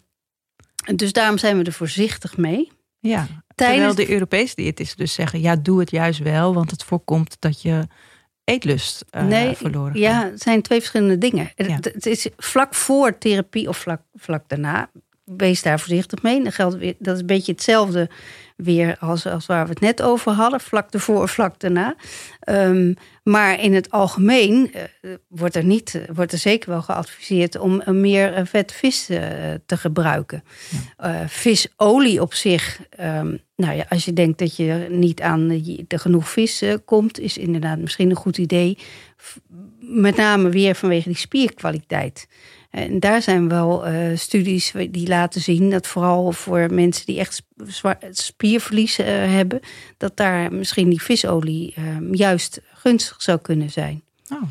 dus daarom zijn we er voorzichtig mee.
Ja, terwijl de Europese diëtisten dus zeggen... ja, doe het juist wel, want het voorkomt dat je eetlust uh,
nee,
verloren gaat.
Ja, het zijn twee verschillende dingen. Ja. Het, het, is vlak voor therapie of vlak, vlak daarna wees daar voorzichtig mee. Dat, geldt weer, dat is een beetje hetzelfde weer als, als waar we het net over hadden. Vlak ervoor vlak daarna. Um, maar in het algemeen uh, wordt, er niet, wordt er zeker wel geadviseerd... om meer uh, vet vis te gebruiken. Ja. visolie op zich... Um, nou ja, als je denkt dat je niet aan de, de genoeg vis komt... is inderdaad misschien een goed idee. Met name weer vanwege die spierkwaliteit. En daar zijn wel uh, studies die laten zien dat vooral voor mensen die echt spierverlies uh, hebben, dat daar misschien die visolie uh, juist gunstig zou kunnen zijn.
Oh.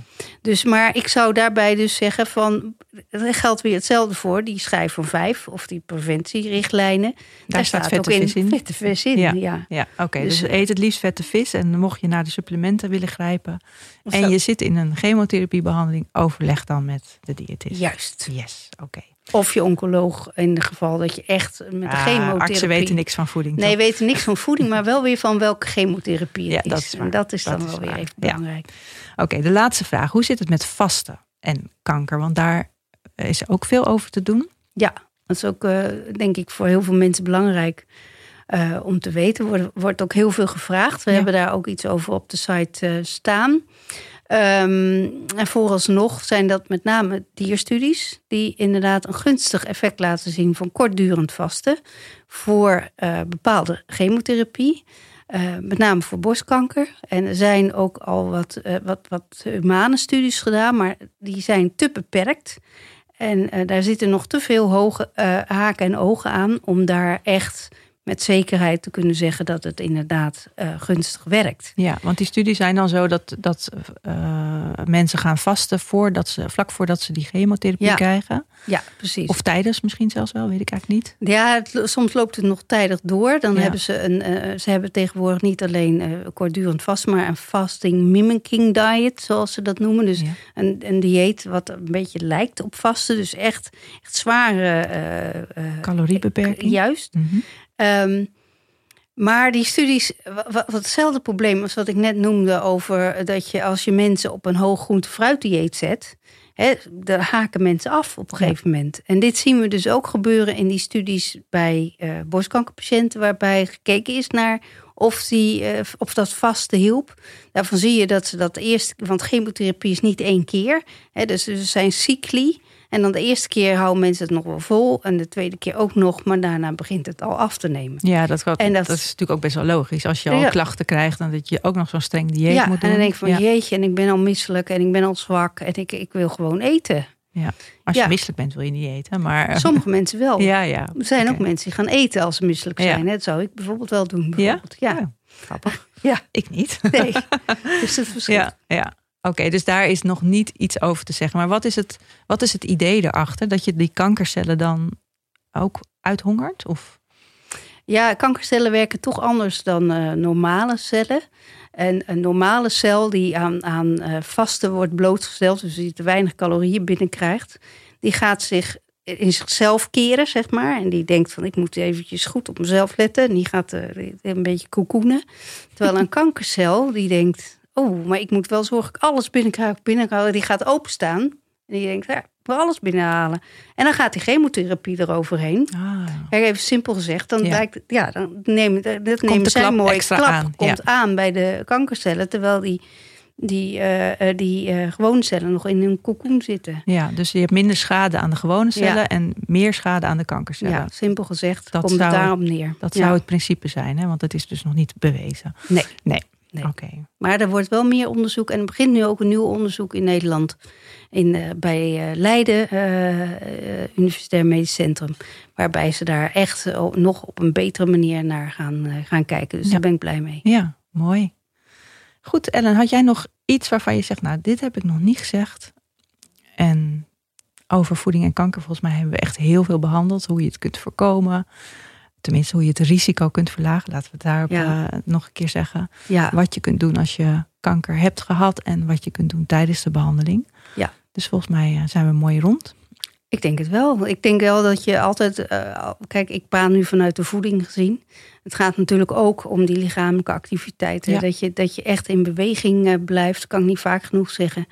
Dus, maar ik zou daarbij dus zeggen van, er geldt weer hetzelfde voor, die schijf van vijf of die preventierichtlijnen.
Daar, daar staat, staat vette vis in.
Vette vis in, ja. ja.
ja oké. Okay. Dus, dus, eet het liefst vette vis en mocht je naar de supplementen willen grijpen en zo. je zit in een chemotherapiebehandeling, overleg dan met de diëtist.
Juist.
Yes, oké. Okay.
Of je oncoloog in het geval dat je echt met de ah, chemotherapie...
Artsen weten niks van voeding.
Nee, weten niks van voeding, maar wel weer van welke chemotherapie het
ja, dat
is.
is
en dat is dan
dat
wel
is
weer even belangrijk.
Ja. Oké, okay, de laatste vraag. Hoe zit het met vasten en kanker? Want daar is ook veel over te doen.
Ja, dat is ook uh, denk ik voor heel veel mensen belangrijk uh, om te weten. Er wordt, wordt ook heel veel gevraagd. We ja. hebben daar ook iets over op de site uh, staan. Um, en vooralsnog zijn dat met name dierstudies die inderdaad een gunstig effect laten zien van kortdurend vasten voor bepaalde chemotherapie. Uh, met name voor borstkanker. En er zijn ook al wat, uh, wat, wat humane studies gedaan, maar die zijn te beperkt. En uh, daar zitten nog te veel hoge haken en ogen aan om daar echt met zekerheid te kunnen zeggen dat het inderdaad uh, gunstig werkt.
Ja, want die studies zijn dan zo dat, dat uh, mensen gaan vasten voordat ze, vlak voordat ze die chemotherapie
ja.
krijgen.
Ja, precies.
Of tijdens misschien zelfs wel, weet ik eigenlijk niet.
Ja, het, soms loopt het nog tijdig door. Dan ja. hebben ze een. Uh, ze hebben tegenwoordig niet alleen kortdurend vast, maar een fasting mimicking diet, zoals ze dat noemen. Dus
Ja.
een, een dieet wat een beetje lijkt op vasten. Dus echt, echt zware. eh, eh,
Caloriebeperking.
Juist.
Mhm.
Ehm, maar die studies, wa- wa- wat hetzelfde probleem als wat ik net noemde over dat je als je mensen op een hoog groente fruitdieet zet, hè, daar haken mensen af op een gegeven moment. En dit zien we dus ook gebeuren in die studies bij eh, borstkankerpatiënten, waarbij gekeken is naar of, die, of dat vaste hielp. Daarvan zie je dat ze dat eerst, want chemotherapie is niet één keer, hè, dus er zijn cycli. En dan de eerste keer houden mensen het nog wel vol. En de tweede keer ook nog. Maar daarna begint het al af te nemen.
Ja, dat, kan-
En
dat,
dat-
is natuurlijk ook best wel logisch. Als je al
Ja.
klachten krijgt, dan dat je ook nog zo'n streng dieet
ja,
moet doen.
en dan denk ik van
ja.
jeetje, en ik ben al misselijk en ik ben al zwak en ik, ik wil gewoon eten.
Als je
ja.
misselijk bent, wil je niet eten. Maar
Sommige mensen wel.
ja, ja.
Er zijn ook mensen die gaan eten als ze misselijk
Ja.
zijn. hè. Dat zou ik bijvoorbeeld wel doen. Bijvoorbeeld. Ja.
Ja, grappig.
Ja.
Ik niet.
Nee. dus het verschil.
Ja, ja. Oké, dus daar is nog niet iets over te zeggen. Maar wat is, het, wat is het idee erachter? Dat je die kankercellen dan ook uithongert? Of?
Ja, kankercellen werken toch anders dan eh, normale cellen. En een normale cel die aan, aan eh, vasten wordt blootgesteld, dus die te weinig calorieën binnenkrijgt, die gaat zich in zichzelf keren, zeg maar. En die denkt van ik moet eventjes goed op mezelf letten. En die gaat eh, een beetje koekoenen. Terwijl een kankercel die denkt, oh, maar ik moet wel zorgen dat ik alles binnenkrijg, binnenkrijg. Die gaat openstaan. En die denkt, ja, ik alles binnenhalen. En dan gaat die chemotherapie eroverheen.
Ah,
Kijk, even simpel gezegd, dan,
Ja.
lijkt, ja, dan nemen, dat
de
nemen zij mooi
extra
klap
aan,
komt aan bij de kankercellen, terwijl die, die, eh, eh, die eh, gewone cellen nog in een cocoon zitten.
ja, dus je hebt minder schade aan de gewone cellen
Ja.
en meer schade aan de kankercellen.
Ja, simpel gezegd
Dat
komt
zou-
het daarop neer.
Dat zou het principe zijn, hè? want het is dus nog niet bewezen.
Nee.
Nee.
Nee. Maar er wordt wel meer onderzoek en er begint nu ook een nieuw onderzoek in Nederland. In, eh, bij eh, Leiden, eh, Universitair Medisch Centrum. Waarbij ze daar echt nog op een betere manier naar gaan, gaan kijken. Dus
Ja.
daar ben ik blij mee.
Ja, mooi. Goed, Ellen, had jij nog iets waarvan je zegt, nou, dit heb ik nog niet gezegd. En over voeding en kanker, volgens mij hebben we echt heel veel behandeld. Hoe je het kunt voorkomen. Tenminste, hoe je het risico kunt verlagen. Laten we het daarop
Ja.
eh, nog een keer zeggen.
Ja,
Wat je kunt doen als je kanker hebt gehad en wat je kunt doen tijdens de behandeling.
Ja.
Dus volgens mij eh, zijn we mooi rond.
Ik denk het wel. Ik denk wel dat je altijd. eh, kijk, ik praat nu vanuit de voeding gezien. Het gaat natuurlijk ook om die lichamelijke activiteiten.
Ja.
Dat, je, dat je echt in beweging blijft, kan ik niet vaak genoeg zeggen.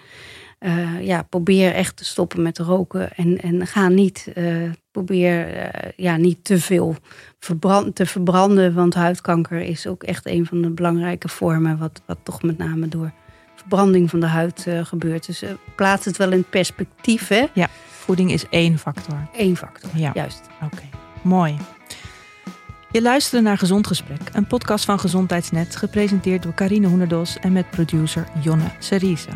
Eh, ja, probeer echt te stoppen met roken. En, en ga niet. eh, probeer eh, ja, niet te veel verbrand, te verbranden. Want huidkanker is ook echt een van de belangrijke vormen. Wat, wat toch met name door verbranding van de huid gebeurt. Dus plaats het wel in perspectief. Hè?
Voeding is één factor.
Eén factor,
Ja.
juist.
Oké, mooi. Je luisterde naar Gezond Gesprek, een podcast van Gezondheidsnet, gepresenteerd door Carine Hoenedos en met producer Jonne Serize.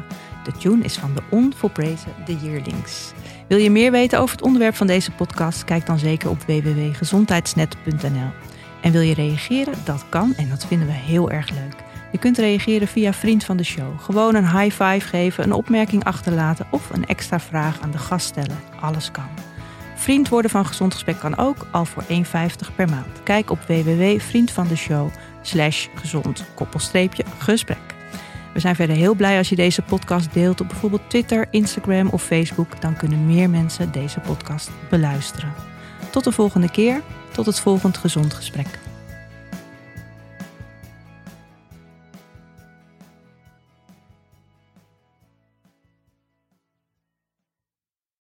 De tune is van de onvolprezen The Yearlings. Wil je meer weten over het onderwerp van deze podcast? Kijk dan zeker op www.gezondheidsnet.nl. En wil je reageren? Dat kan en dat vinden we heel erg leuk. Je kunt reageren via Vriend van de Show. Gewoon een high five geven, een opmerking achterlaten of een extra vraag aan de gast stellen. Alles kan. Vriend worden van Gezond Gesprek kan ook, al voor 1,50 per maand. Kijk op www.vriendvandeshow slash gezond koppelstreepje gesprek. We zijn verder heel blij als je deze podcast deelt op bijvoorbeeld Twitter, Instagram of Facebook. Dan kunnen meer mensen deze podcast beluisteren. Tot de volgende keer, tot het volgende Gezond Gesprek.